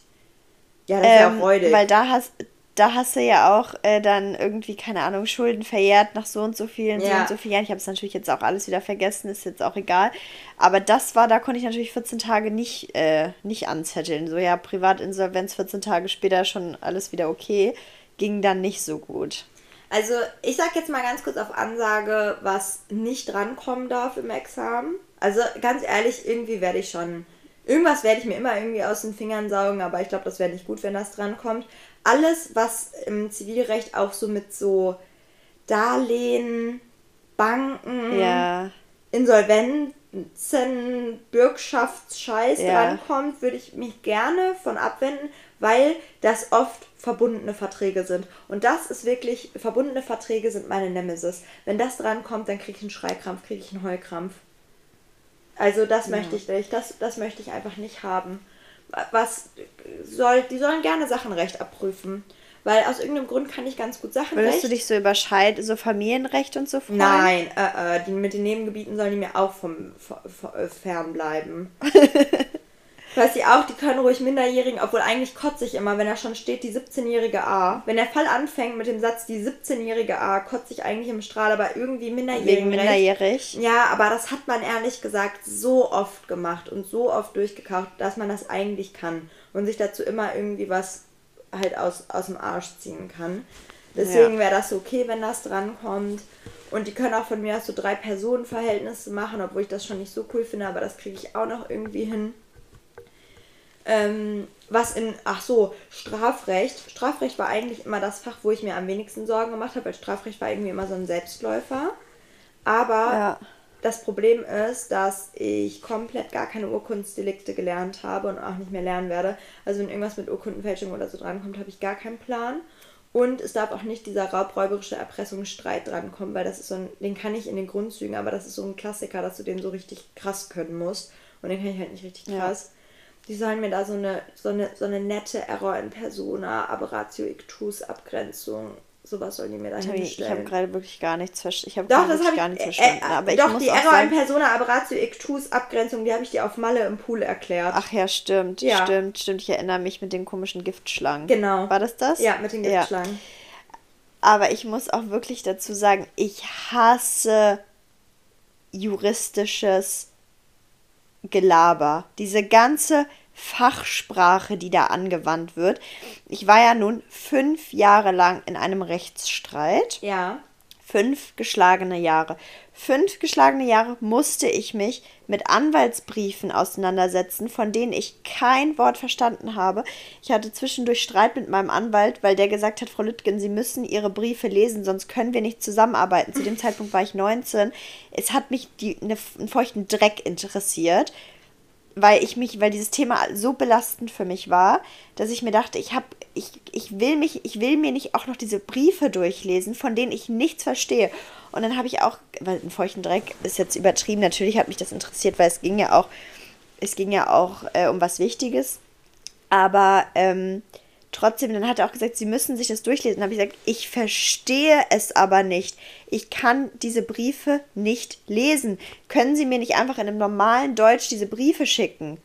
Ja, das ist ähm, ja freudig. Weil da hast, da hast du ja auch äh, dann irgendwie, keine Ahnung, Schulden verjährt nach so und so vielen, ja. so und so vielen Jahren. Ich habe es natürlich jetzt auch alles wieder vergessen, ist jetzt auch egal. Aber das war, da konnte ich natürlich 14 Tage nicht, äh, nicht anzetteln. So, ja, Privatinsolvenz 14 Tage später schon alles wieder okay. Ging dann nicht so gut. Also, ich sag jetzt mal ganz kurz auf Ansage, was nicht drankommen darf im Examen. Also, ganz ehrlich, irgendwie werde ich schon Irgendwas werde ich mir immer irgendwie aus den Fingern saugen, aber ich glaube, das wäre nicht gut, wenn das drankommt. Alles, was im Zivilrecht auch so mit so Darlehen, Banken, ja. Insolvenzen, Bürgschaftsscheiß ja. drankommt, würde ich mich gerne von abwenden, weil das oft verbundene Verträge sind. Und das ist wirklich, verbundene Verträge sind meine Nemesis. Wenn das drankommt, dann kriege ich einen Schreikrampf, kriege ich einen Heulkrampf. Also das ja. möchte ich nicht, das, das möchte ich einfach nicht haben. Was soll, die sollen gerne Sachenrecht abprüfen. Weil aus irgendeinem Grund kann ich ganz gut Sachenrecht. Würdest du dich so überscheiden, so Familienrecht und so freuen? Nein, äh, äh, die, mit den Nebengebieten sollen die mir auch vom, vom, vom äh, fern bleiben. Was sie auch, die können ruhig Minderjährigen, obwohl eigentlich kotze ich immer, wenn da schon steht, die 17-jährige A. Wenn der Fall anfängt mit dem Satz, die 17-jährige A, kotze ich eigentlich im Strahl, aber irgendwie minderjährig. Wegen minderjährig? Ja, aber das hat man ehrlich gesagt so oft gemacht und so oft durchgekauft, dass man das eigentlich kann und sich dazu immer irgendwie was halt aus, aus dem Arsch ziehen kann. Deswegen ja. wäre das okay, wenn das drankommt. Und die können auch von mir aus so drei Personenverhältnisse machen, obwohl ich das schon nicht so cool finde, aber das kriege ich auch noch irgendwie hin. Ähm, was in, ach so, Strafrecht. Strafrecht war eigentlich immer das Fach, wo ich mir am wenigsten Sorgen gemacht habe, weil Strafrecht war irgendwie immer so ein Selbstläufer. Aber ja. Das Problem ist, dass ich komplett gar keine Urkundsdelikte gelernt habe und auch nicht mehr lernen werde. Also wenn irgendwas mit Urkundenfälschung oder so drankommt, habe ich gar keinen Plan. Und es darf auch nicht dieser raubräuberische Erpressungsstreit drankommen, weil das ist so ein, den kann ich in den Grundzügen, aber das ist so ein Klassiker, dass du den so richtig krass können musst. Und den kann ich halt nicht richtig krass. Ja. Die sollen mir da so eine, so eine, so eine nette Error in Persona, Aberratio Ictus Abgrenzung sowas sollen die mir da hinstellen. Ich habe gerade wirklich gar nichts verstanden. Ich habe gar ich, nicht verstanden. Äh, aber doch, ich muss die Error sagen, in Persona Aberratio Ictus Abgrenzung, die habe ich dir auf Malle im Pool erklärt. Ach ja, stimmt. Ja. Stimmt, stimmt. Ich erinnere mich mit den komischen Giftschlangen. Genau. War das das? Ja, mit den Giftschlangen. Ja. Aber ich muss auch wirklich dazu sagen, ich hasse juristisches Gelaber. Diese ganze Fachsprache, die da angewandt wird. Ich war ja nun fünf Jahre lang in einem Rechtsstreit. Ja. Fünf geschlagene Jahre. Fünf geschlagene Jahre musste ich mich mit Anwaltsbriefen auseinandersetzen, von denen ich kein Wort verstanden habe. Ich hatte zwischendurch Streit mit meinem Anwalt, weil der gesagt hat, Frau Lüttgen, Sie müssen Ihre Briefe lesen, sonst können wir nicht zusammenarbeiten. Zu dem Zeitpunkt war ich 19. Es hat mich die, eine, einen feuchten Dreck interessiert weil ich mich, weil dieses Thema so belastend für mich war, dass ich mir dachte, ich habe, ich, ich will mich, ich will mir nicht auch noch diese Briefe durchlesen, von denen ich nichts verstehe. Und dann habe ich auch, weil ein feuchten Dreck ist jetzt übertrieben, natürlich hat mich das interessiert, weil es ging ja auch, es ging ja auch äh, um was Wichtiges. Aber ähm, trotzdem, dann hat er auch gesagt, sie müssen sich das durchlesen. Dann habe ich gesagt, ich verstehe es aber nicht. Ich kann diese Briefe nicht lesen. Können Sie mir nicht einfach in einem normalen Deutsch diese Briefe schicken?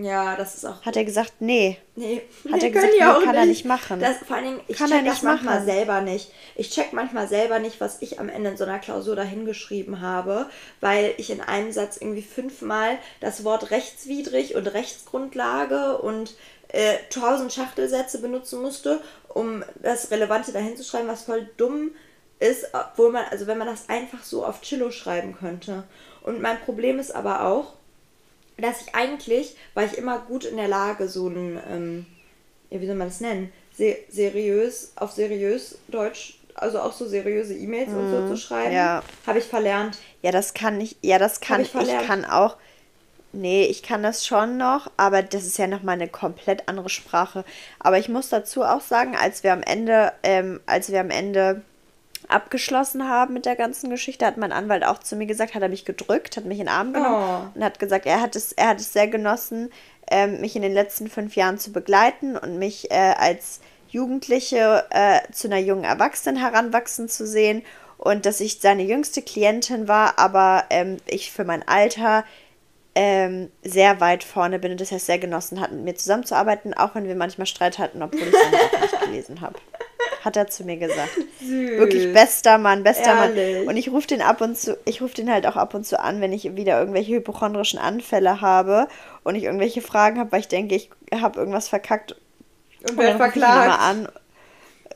Ja, das ist auch. Hat er gesagt, nee. Nee, hat er gesagt, nee, kann nicht. er nicht machen. Das, vor allen Dingen, ich kann check das manchmal machen. selber nicht. Ich check manchmal selber nicht, was ich am Ende in so einer Klausur dahingeschrieben habe, weil ich in einem Satz irgendwie fünfmal das Wort rechtswidrig und Rechtsgrundlage und äh, tausend Schachtelsätze benutzen musste, um das Relevante dahin zu schreiben, was voll dumm ist, obwohl man, also wenn man das einfach so auf Chillo schreiben könnte. Und mein Problem ist aber auch, dass ich eigentlich, war ich immer gut in der Lage, so ein, ähm, ja, wie soll man das nennen, Se seriös, auf seriös Deutsch, also auch so seriöse E-Mails mm, und so mhm. zu schreiben, ja. habe ich verlernt. Ja, das kann ich, ja, das kann ich, ich kann auch, nee, ich kann das schon noch, aber das ist ja nochmal eine komplett andere Sprache. Aber ich muss dazu auch sagen, als wir am Ende, ähm, als wir am Ende abgeschlossen haben mit der ganzen Geschichte, hat mein Anwalt auch zu mir gesagt, hat er mich gedrückt, hat mich in den Arm genommen oh. und hat gesagt, er hat es, er hat es sehr genossen, ähm, mich in den letzten fünf Jahren zu begleiten und mich äh, als Jugendliche äh, zu einer jungen Erwachsenen heranwachsen zu sehen und dass ich seine jüngste Klientin war, aber ähm, ich für mein Alter ähm, sehr weit vorne bin und das heißt sehr genossen hat, mit mir zusammenzuarbeiten, auch wenn wir manchmal Streit hatten, obwohl ich es auch nicht gelesen habe hat er zu mir gesagt. Süß. Wirklich bester Mann, bester Ehrlich. Mann. Und ich rufe den ab und zu, ich rufe den halt auch ab und zu an, wenn ich wieder irgendwelche hypochondrischen Anfälle habe und ich irgendwelche Fragen habe, weil ich denke, ich habe irgendwas verkackt. Und, und dann verklagt. Mal an.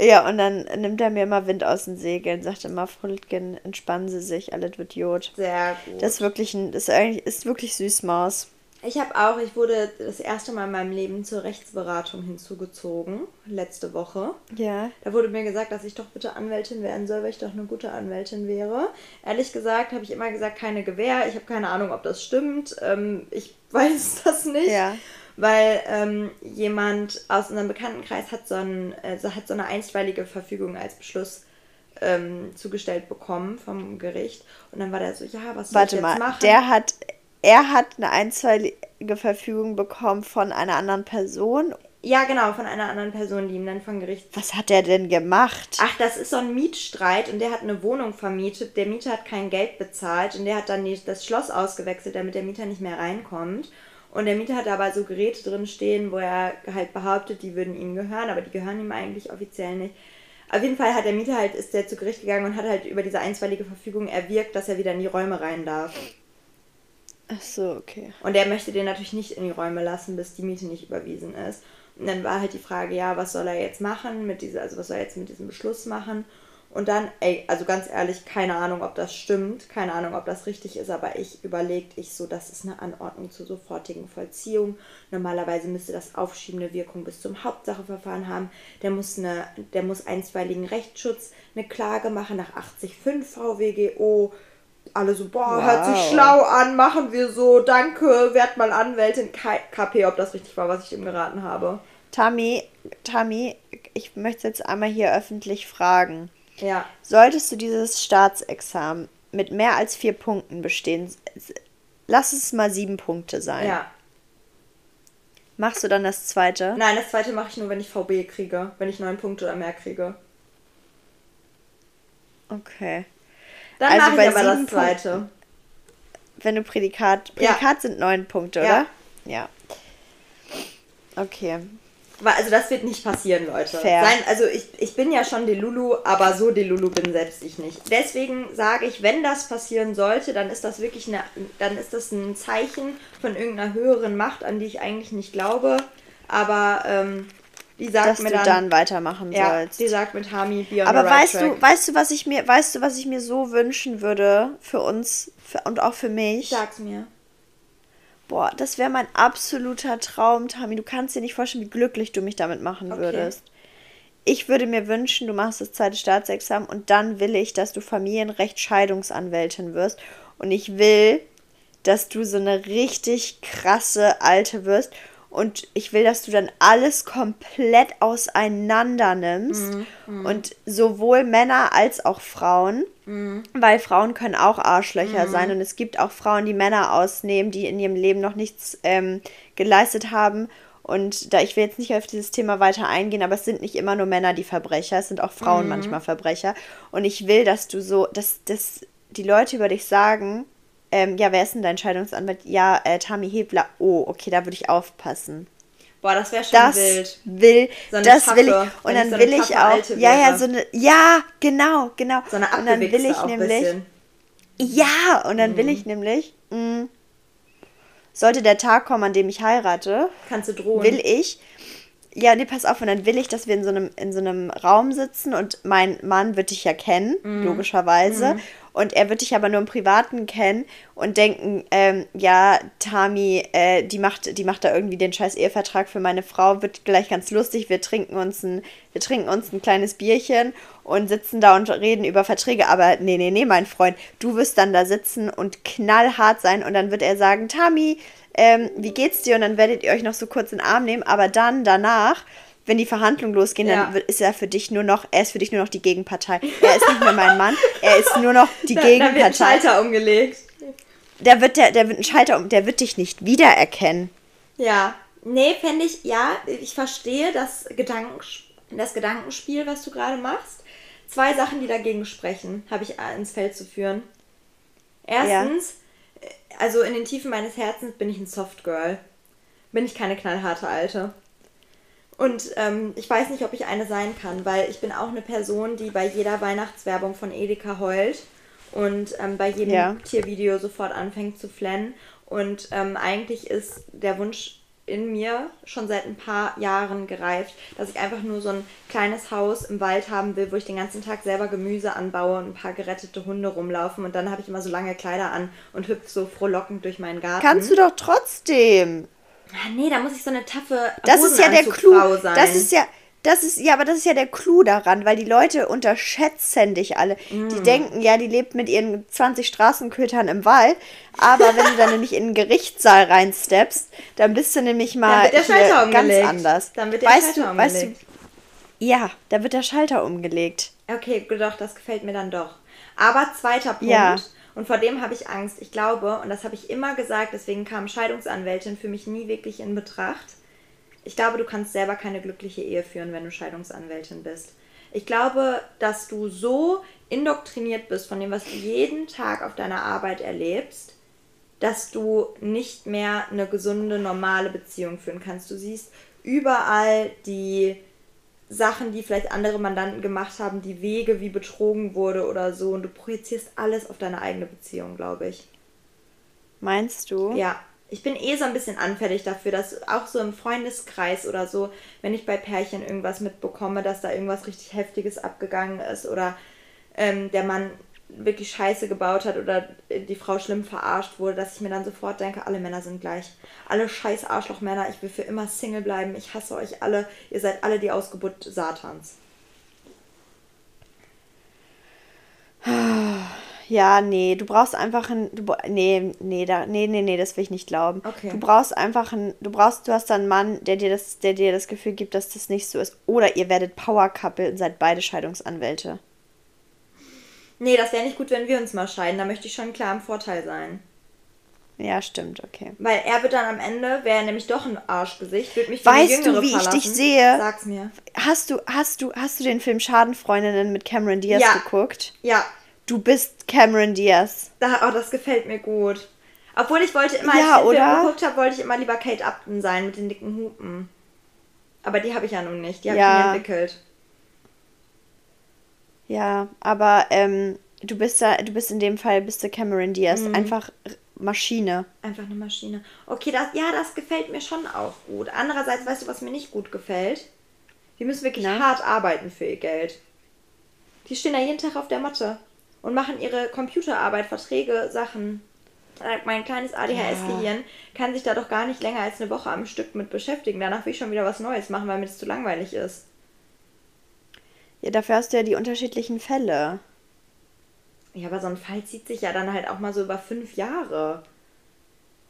Ja, und dann nimmt er mir immer Wind aus den Segeln, sagt immer, Frau Littgen, entspannen Sie sich, alles wird Jod. Sehr gut. Das ist wirklich ein, das ist, eigentlich, ist wirklich süß, Maus. Ich habe auch, ich wurde das erste Mal in meinem Leben zur Rechtsberatung hinzugezogen, letzte Woche. Ja. Da wurde mir gesagt, dass ich doch bitte Anwältin werden soll, weil ich doch eine gute Anwältin wäre. Ehrlich gesagt habe ich immer gesagt, keine Gewähr. Ich habe keine Ahnung, ob das stimmt. Ähm, ich weiß das nicht. Ja. Weil ähm, jemand aus unserem Bekanntenkreis hat so, ein, äh, hat so eine einstweilige Verfügung als Beschluss ähm, zugestellt bekommen vom Gericht. Und dann war der so, ja, was soll Warte ich jetzt mal, machen? Der hat er hat eine einstweilige Verfügung bekommen von einer anderen Person. Ja, genau, von einer anderen Person, die ihm dann von Gericht. Was hat er denn gemacht? Ach, das ist so ein Mietstreit und der hat eine Wohnung vermietet. Der Mieter hat kein Geld bezahlt und der hat dann das Schloss ausgewechselt, damit der Mieter nicht mehr reinkommt. Und der Mieter hat aber so Geräte drin stehen, wo er halt behauptet, die würden ihm gehören, aber die gehören ihm eigentlich offiziell nicht. Auf jeden Fall hat der Mieter halt, ist der zu Gericht gegangen und hat halt über diese einstweilige Verfügung erwirkt, dass er wieder in die Räume rein darf. Ach so, okay. Und er möchte den natürlich nicht in die Räume lassen, bis die Miete nicht überwiesen ist. Und dann war halt die Frage, ja, was soll er jetzt machen mit dieser, also was soll er jetzt mit diesem Beschluss machen? Und dann, ey, also ganz ehrlich, keine Ahnung, ob das stimmt, keine Ahnung, ob das richtig ist, aber ich überlegt ich so, das ist eine Anordnung zur sofortigen Vollziehung. Normalerweise müsste das aufschiebende Wirkung bis zum Hauptsacheverfahren haben. Der muss eine, der muss einstweiligen Rechtsschutz eine Klage machen nach 80.5 VWGO. Alle so, boah, wow. hört sich schlau an, machen wir so, danke, werd mal Anwältin. KP, ob das richtig war, was ich ihm geraten habe. Tami, Tami, ich möchte jetzt einmal hier öffentlich fragen. Ja. Solltest du dieses Staatsexamen mit mehr als vier Punkten bestehen, lass es mal sieben Punkte sein. Ja. Machst du dann das zweite? Nein, das zweite mache ich nur, wenn ich VB kriege, wenn ich neun Punkte oder mehr kriege. Okay. Dann also mache ich aber das zweite. Punkten, wenn du Prädikat. Prädikat ja. sind neun Punkte, oder? Ja. Okay. Also das wird nicht passieren, Leute. Fair. Sein, also ich, ich bin ja schon Delulu, aber so Delulu bin selbst ich nicht. Deswegen sage ich, wenn das passieren sollte, dann ist das wirklich eine, dann ist das ein Zeichen von irgendeiner höheren Macht, an die ich eigentlich nicht glaube. Aber ähm, die sagt dass mir dann, du dann weitermachen ja, sollst. Die sagt mit Hami, be on Aber right weißt track. du, weißt du, was ich mir, weißt du, was ich mir so wünschen würde für uns für, und auch für mich? Sag's mir. Boah, das wäre mein absoluter Traum, Tami. Du kannst dir nicht vorstellen, wie glücklich du mich damit machen okay. würdest. Ich würde mir wünschen, du machst das zweite Staatsexamen und dann will ich, dass du Familienrecht Scheidungsanwältin wirst. Und ich will, dass du so eine richtig krasse Alte wirst. Und ich will, dass du dann alles komplett auseinander nimmst. Mhm. Und sowohl Männer als auch Frauen Mhm. Weil Frauen können auch Arschlöcher mhm. sein und es gibt auch Frauen, die Männer ausnehmen, die in ihrem Leben noch nichts ähm, geleistet haben. Und da ich will jetzt nicht auf dieses Thema weiter eingehen, aber es sind nicht immer nur Männer die Verbrecher, es sind auch Frauen mhm. manchmal Verbrecher. Und ich will, dass du so, dass, dass die Leute über dich sagen, ähm, ja, wer ist denn dein Scheidungsanwalt? Ja, äh, Tami Hebler. Oh, okay, da würde ich aufpassen. Boah, das wäre schon das wild. Will, so das Tappe, will ich. Und dann so will ich auch. Ja, ja, so eine. Ja, genau, genau. So eine Und dann will ich nämlich. Ja, und dann mhm. will ich nämlich. Mh, mm, sollte der Tag kommen, an dem ich heirate. Kannst du drohen. Will ich. Ja, nee, pass auf, und dann will ich, dass wir in so einem, in so einem Raum sitzen und mein Mann wird dich ja kennen, mhm. logischerweise. Mhm. Und er wird dich aber nur im Privaten kennen und denken, ähm, ja, Tami, äh, die macht, die macht da irgendwie den scheiß Ehevertrag für meine Frau, wird gleich ganz lustig. Wir trinken uns ein, wir trinken uns ein kleines Bierchen und sitzen da und reden über Verträge. Aber nee, nee, nee, mein Freund, du wirst dann da sitzen und knallhart sein und dann wird er sagen, Tami, ähm, wie geht's dir? Und dann werdet ihr euch noch so kurz in den Arm nehmen, aber dann danach wenn die Verhandlungen losgehen, ja. dann ist er für dich nur noch, er ist für dich nur noch die Gegenpartei. Er ist nicht mehr mein Mann, er ist nur noch die da, Gegenpartei. Da wird ein Schalter umgelegt. Der wird, der, der wird ein Schalter um, der wird dich nicht wiedererkennen. Ja. Nee, fände ich, ja, ich verstehe das, Gedanken, das Gedankenspiel, was du gerade machst. Zwei Sachen, die dagegen sprechen, habe ich ins Feld zu führen. Erstens, ja. Also in den Tiefen meines Herzens bin ich ein Soft Girl. Bin ich keine knallharte Alte. Und ähm, ich weiß nicht, ob ich eine sein kann, weil ich bin auch eine Person, die bei jeder Weihnachtswerbung von Edeka heult und ähm, bei jedem ja. Tiervideo sofort anfängt zu flennen. Und ähm, eigentlich ist der Wunsch in mir schon seit ein paar Jahren gereift, dass ich einfach nur so ein kleines Haus im Wald haben will, wo ich den ganzen Tag selber Gemüse anbaue und ein paar gerettete Hunde rumlaufen und dann habe ich immer so lange Kleider an und hüpfe so frohlockend durch meinen Garten. Kannst du doch trotzdem. Ah, nee, da muss ich so eine taffe Das ist ja der Clou. Sein. Das ist ja das ist ja, aber das ist ja der Clou daran, weil die Leute unterschätzen dich alle. Mm. Die denken, ja, die lebt mit ihren 20 Straßenkötern im Wald, aber wenn du dann nämlich in den Gerichtssaal reinsteppst, dann bist du nämlich mal ganz anders. Dann wird der weißt Schalter du, umgelegt. Weißt du, ja, da wird der Schalter umgelegt. Okay, doch, das gefällt mir dann doch. Aber zweiter Punkt. Ja. Und vor dem habe ich Angst. Ich glaube, und das habe ich immer gesagt, deswegen kam Scheidungsanwältin für mich nie wirklich in Betracht. Ich glaube, du kannst selber keine glückliche Ehe führen, wenn du Scheidungsanwältin bist. Ich glaube, dass du so indoktriniert bist von dem, was du jeden Tag auf deiner Arbeit erlebst, dass du nicht mehr eine gesunde, normale Beziehung führen kannst. Du siehst überall die Sachen, die vielleicht andere Mandanten gemacht haben, die Wege, wie betrogen wurde oder so. Und du projizierst alles auf deine eigene Beziehung, glaube ich. Meinst du? Ja. Ich bin eh so ein bisschen anfällig dafür, dass auch so im Freundeskreis oder so, wenn ich bei Pärchen irgendwas mitbekomme, dass da irgendwas richtig Heftiges abgegangen ist oder ähm, der Mann wirklich Scheiße gebaut hat oder die Frau schlimm verarscht wurde, dass ich mir dann sofort denke, alle Männer sind gleich. Alle scheiß Arschlochmänner, ich will für immer Single bleiben, ich hasse euch alle, ihr seid alle die Ausgeburt Satans. Ja, nee, du brauchst einfach ein. Du, nee, nee, da, nee, nee, nee, das will ich nicht glauben. Okay. Du brauchst einfach ein. Du brauchst, du hast da einen Mann, der dir das, der dir das Gefühl gibt, dass das nicht so ist. Oder ihr werdet Power Couple und seid beide Scheidungsanwälte. Nee, das wäre nicht gut, wenn wir uns mal scheiden. Da möchte ich schon klar im Vorteil sein. Ja, stimmt, okay. Weil er wird dann am Ende, wäre nämlich doch ein Arschgesicht, wird mich für Weißt du, wie verlassen. ich dich sehe? Sag's mir. Hast du, hast du, hast du den Film Schadenfreundinnen mit Cameron Diaz ja. geguckt? Ja. Du bist Cameron Diaz. Da, oh, das gefällt mir gut. Obwohl ich wollte immer, ja, als ich den? Film geguckt habe, wollte ich immer lieber Kate Upton sein mit den dicken Hupen. Aber die habe ich ja nun nicht. Die habe ja. ich mir entwickelt. Ja, aber ähm, du bist da, du bist in dem Fall bist du Cameron Diaz. Mhm. Einfach Maschine. Einfach eine Maschine. Okay, das, ja, das gefällt mir schon auch gut. Andererseits, weißt du, was mir nicht gut gefällt? Die müssen wirklich Na? hart arbeiten für ihr Geld. Die stehen da jeden Tag auf der Matte und machen ihre Computerarbeit, Verträge, Sachen. Mein kleines ADHS-Gehirn ja. kann sich da doch gar nicht länger als eine Woche am Stück mit beschäftigen. Danach will ich schon wieder was Neues machen, weil mir das zu langweilig ist. Ja, dafür hast du ja die unterschiedlichen Fälle. Ja, aber so ein Fall zieht sich ja dann halt auch mal so über fünf Jahre.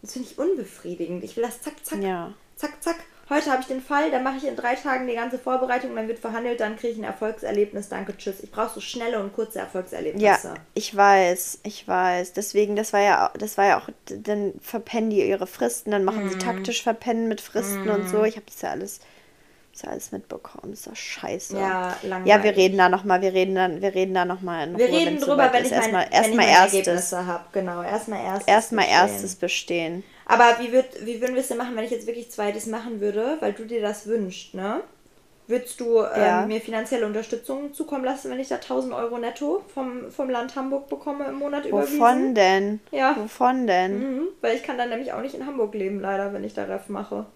Das finde ich unbefriedigend. Ich will das zack, zack, ja. zack, zack. Heute habe ich den Fall, dann mache ich in drei Tagen die ganze Vorbereitung, dann wird verhandelt, dann kriege ich ein Erfolgserlebnis. Danke, tschüss. Ich brauche so schnelle und kurze Erfolgserlebnisse. Ja, ich weiß, ich weiß. Deswegen, das war ja, das war ja auch, dann verpennen die ihre Fristen, dann machen mm. sie mhm. taktisch verpennen mit Fristen mm. und so. Mhm. Ich habe das ja alles Hast du alles mitbekommen? Ist doch scheiße. Ja, langweilig. Ja, wir reden da nochmal, wir reden dann, wir reden da nochmal in Wir Ruhe, reden drüber, wenn ich, erstmal, erstmal wenn ich Ergebnisse habe. Genau, erstmal erstes. Erstmal bestehen. erstes bestehen. Aber wie, würd, wie würden wir es denn machen, wenn ich jetzt wirklich zweites machen würde, weil du dir das wünschst, ne? Würdest du ähm, ja. mir finanzielle Unterstützung zukommen lassen, wenn ich da 1000 Euro netto vom, vom Land Hamburg bekomme im Monat überwiesen? Wovon denn? Ja. Wovon denn? Mhm, weil ich kann dann nämlich auch nicht in Hamburg leben, leider, wenn ich da Ref mache.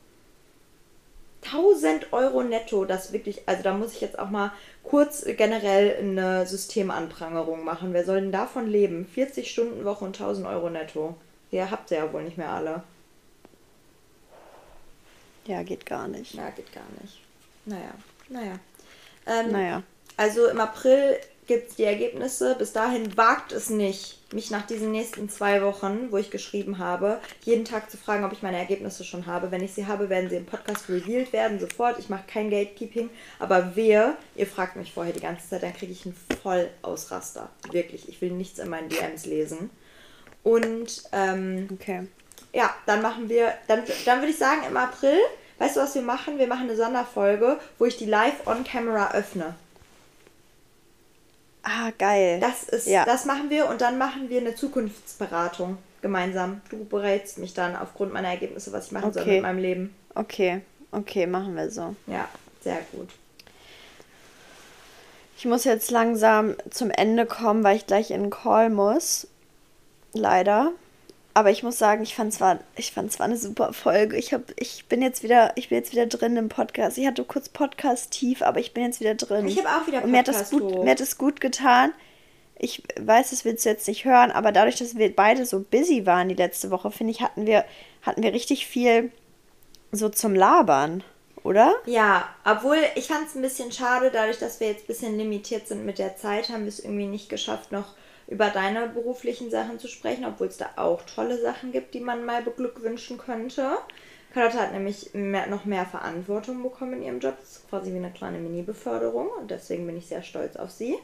1000 Euro netto, das wirklich, also da muss ich jetzt auch mal kurz generell eine Systemanprangerung machen. Wer soll denn davon leben? 40 Stunden Woche und 1000 Euro netto. Ja, habt ihr ja wohl nicht mehr alle. Ja, geht gar nicht. Ja, geht gar nicht. Naja, naja. Ähm, naja. Also im April gibt es die Ergebnisse. Bis dahin wagt es nicht, mich nach diesen nächsten zwei Wochen, wo ich geschrieben habe, jeden Tag zu fragen, ob ich meine Ergebnisse schon habe. Wenn ich sie habe, werden sie im Podcast revealed werden, sofort. Ich mache kein Gatekeeping. Aber wer, ihr fragt mich vorher die ganze Zeit, dann kriege ich einen Vollausraster. Wirklich, ich will nichts in meinen DMs lesen. Und ähm, okay. ja, dann machen wir, dann, dann würde ich sagen, im April, weißt du, was wir machen? Wir machen eine Sonderfolge, wo ich die live on camera öffne. Ah, geil. Das ist, ja. das machen wir und dann machen wir eine Zukunftsberatung gemeinsam. Du berätst mich dann aufgrund meiner Ergebnisse, was ich machen okay. soll mit meinem Leben. Okay, okay, machen wir so. Ja, sehr gut. Ich muss jetzt langsam zum Ende kommen, weil ich gleich in einen Call muss. Leider. Aber ich muss sagen, ich fand es war, ich fand es war eine super Folge. Ich, hab, ich bin jetzt wieder, ich bin jetzt wieder drin im Podcast. Ich hatte kurz Podcast tief, aber ich bin jetzt wieder drin. Ich habe auch wieder Podcast Und mir hat das gut, mir hat das gut getan. Ich weiß, das willst du jetzt nicht hören, aber dadurch, dass wir beide so busy waren die letzte Woche, finde ich, hatten wir, hatten wir richtig viel so zum Labern, oder? Ja, obwohl ich fand es ein bisschen schade, dadurch, dass wir jetzt ein bisschen limitiert sind mit der Zeit, haben wir es irgendwie nicht geschafft, noch über deine beruflichen Sachen zu sprechen, obwohl es da auch tolle Sachen gibt, die man mal beglückwünschen könnte. Carlotta hat nämlich mehr, noch mehr Verantwortung bekommen in ihrem Job. Das ist quasi wie eine kleine Mini-Beförderung und deswegen bin ich sehr stolz auf sie.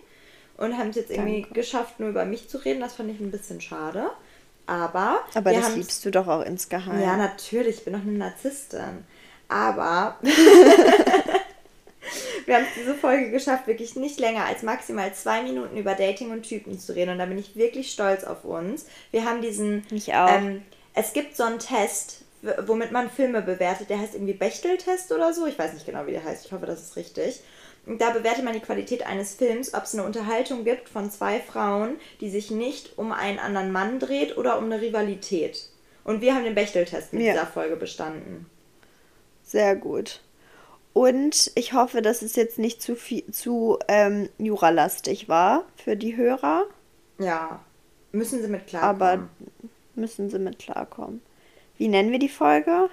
Und haben es jetzt irgendwie Danke. geschafft, nur über mich zu reden. Das fand ich ein bisschen schade. Aber. Aber das liebst du doch auch insgeheim. Ja, natürlich. Ich bin doch eine Narzisstin. Aber. Wir haben es diese Folge geschafft, wirklich nicht länger als maximal zwei Minuten über Dating und Typen zu reden. Und da bin ich wirklich stolz auf uns. Wir haben diesen ähm, es gibt so einen Test, womit man Filme bewertet. Der heißt irgendwie Bechtel-Test oder so. Ich weiß nicht genau, wie der heißt. Ich hoffe, das ist richtig. Und da bewertet man die Qualität eines Films, ob es eine Unterhaltung gibt von zwei Frauen, die sich nicht um einen anderen Mann dreht oder um eine Rivalität. Und wir haben den Bechtel-Test mit ja. dieser Folge bestanden. Sehr gut. Und ich hoffe, dass es jetzt nicht zu viel zu ähm, juralastig war für die Hörer. Ja, müssen sie mit klarkommen. Aber müssen sie mit klarkommen. Wie nennen wir die Folge?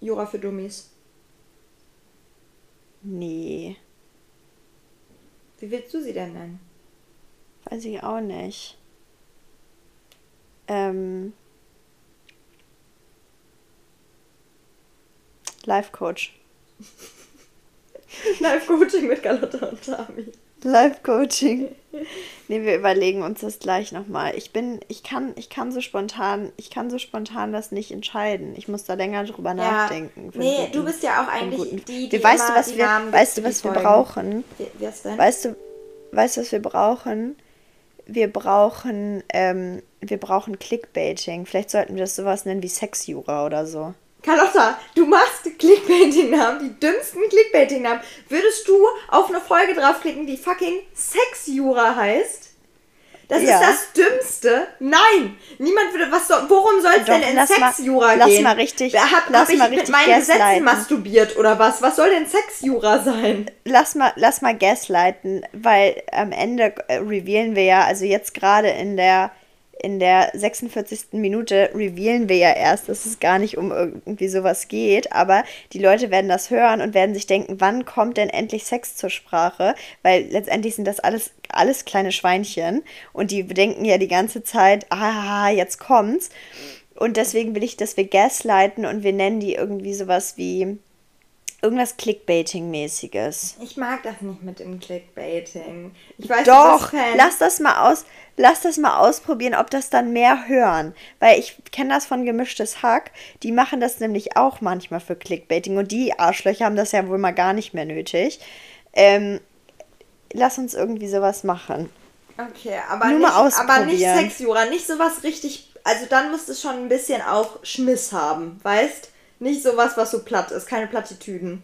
Jura für Dummies. Nee. Wie willst du sie denn nennen? Weiß ich auch nicht. Ähm. Life Coach. Life Coaching mit Carlotta und Tami. Live Coaching. Nee, wir überlegen uns das gleich nochmal. Ich bin, ich kann, ich kann so spontan, ich kann so spontan das nicht entscheiden. Ich muss da länger drüber ja. nachdenken. Nee, guten, du bist ja auch eigentlich die, die weißt du, was wir, weißt du, was wir brauchen? Wie, denn? Weißt du, weißt du, was wir brauchen? Wir brauchen, ähm, wir brauchen Clickbaiting. Vielleicht sollten wir das sowas nennen wie Sexjura oder so. Carlotta, du machst Clickbaiting-Namen, die dümmsten Clickbaiting-Namen. Würdest du auf eine Folge draufklicken, die fucking Sexjura heißt? Das ja. ist das Dümmste. Nein, niemand würde. Was soll, worum soll es denn in Sexjura gehen? Lass mal richtig. Hab, lass hab mal ich richtig mit meinen Gesetzen masturbiert oder was? Was soll denn Sexjura sein? Lass mal, lass mal gaslighten, weil am Ende äh, revealen wir ja, also jetzt gerade in der in der 46. Minute revealen wir ja erst, dass es gar nicht um irgendwie sowas geht, aber die Leute werden das hören und werden sich denken, wann kommt denn endlich Sex zur Sprache? Weil letztendlich sind das alles, alles kleine Schweinchen und die denken ja die ganze Zeit, ah, jetzt kommt's. Und deswegen will ich, dass wir gaslighten und wir nennen die irgendwie sowas wie irgendwas Clickbaiting-mäßiges. Ich mag das nicht mit dem Clickbaiting. Ich weiß, Doch, lass das mal aus, lass das mal ausprobieren, ob das dann mehr hören. Weil ich kenne das von gemischtes Hack. Die machen das nämlich auch manchmal für Clickbaiting und die Arschlöcher haben das ja wohl mal gar nicht mehr nötig. Ähm, lass uns irgendwie sowas machen. Okay, aber, Nur nicht, aber nicht Sexjura, nicht sowas richtig. Also dann muss es schon ein bisschen auch Schmiss haben, weißt? Nicht sowas, was so platt ist, keine Plattitüden.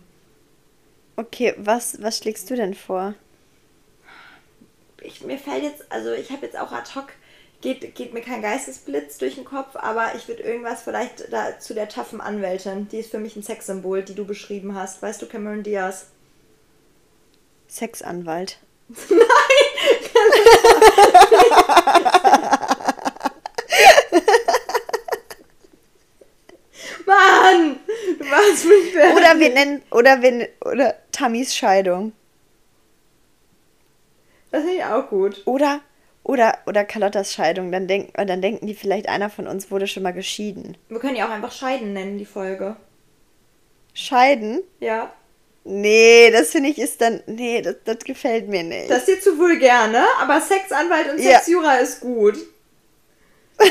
Okay, was, was schlägst du denn vor? Ich, mir fällt jetzt, also ich habe jetzt auch ad hoc, geht, geht mir kein Geistesblitz durch den Kopf, aber ich würde irgendwas vielleicht da zu der taffen Anwältin, die ist für mich ein Sexsymbol, die du beschrieben hast. Weißt du, Cameron Diaz? Sexanwalt. Nein! Mann! Machst mich fertig. Oder wir nennen, oder wir, oder Tammys Scheidung. Das finde ich auch gut. Oder, oder, oder Carlottas Scheidung. Dann, denk, dann denken die vielleicht, einer von uns wurde schon mal geschieden. Wir können ja auch einfach Scheiden nennen, die Folge. Scheiden? Ja. Nee, das finde ich ist dann. Nee, das, das gefällt mir nicht. Das ist dir zu vulgär, ne? Aber Sexanwalt und Sexjura ja. ist gut.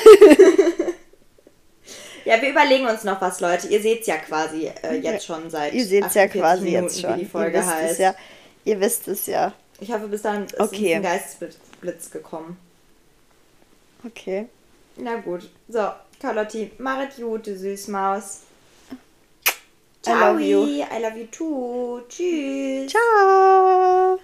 Ja, wir überlegen uns noch was, Leute. Ihr seht es ja quasi äh, jetzt schon seit. Ihr seht es ja quasi Minuten, jetzt schon. Wie die Folge ihr heißt. Es ja. Ihr wisst es ja. Ich hoffe, bis dann ist okay. ein Geistesblitz gekommen. Okay. Na gut. So, Carlotti, machet gut, du Süßmaus. Ciao. I love you. I love you too. Tschüss. Ciao.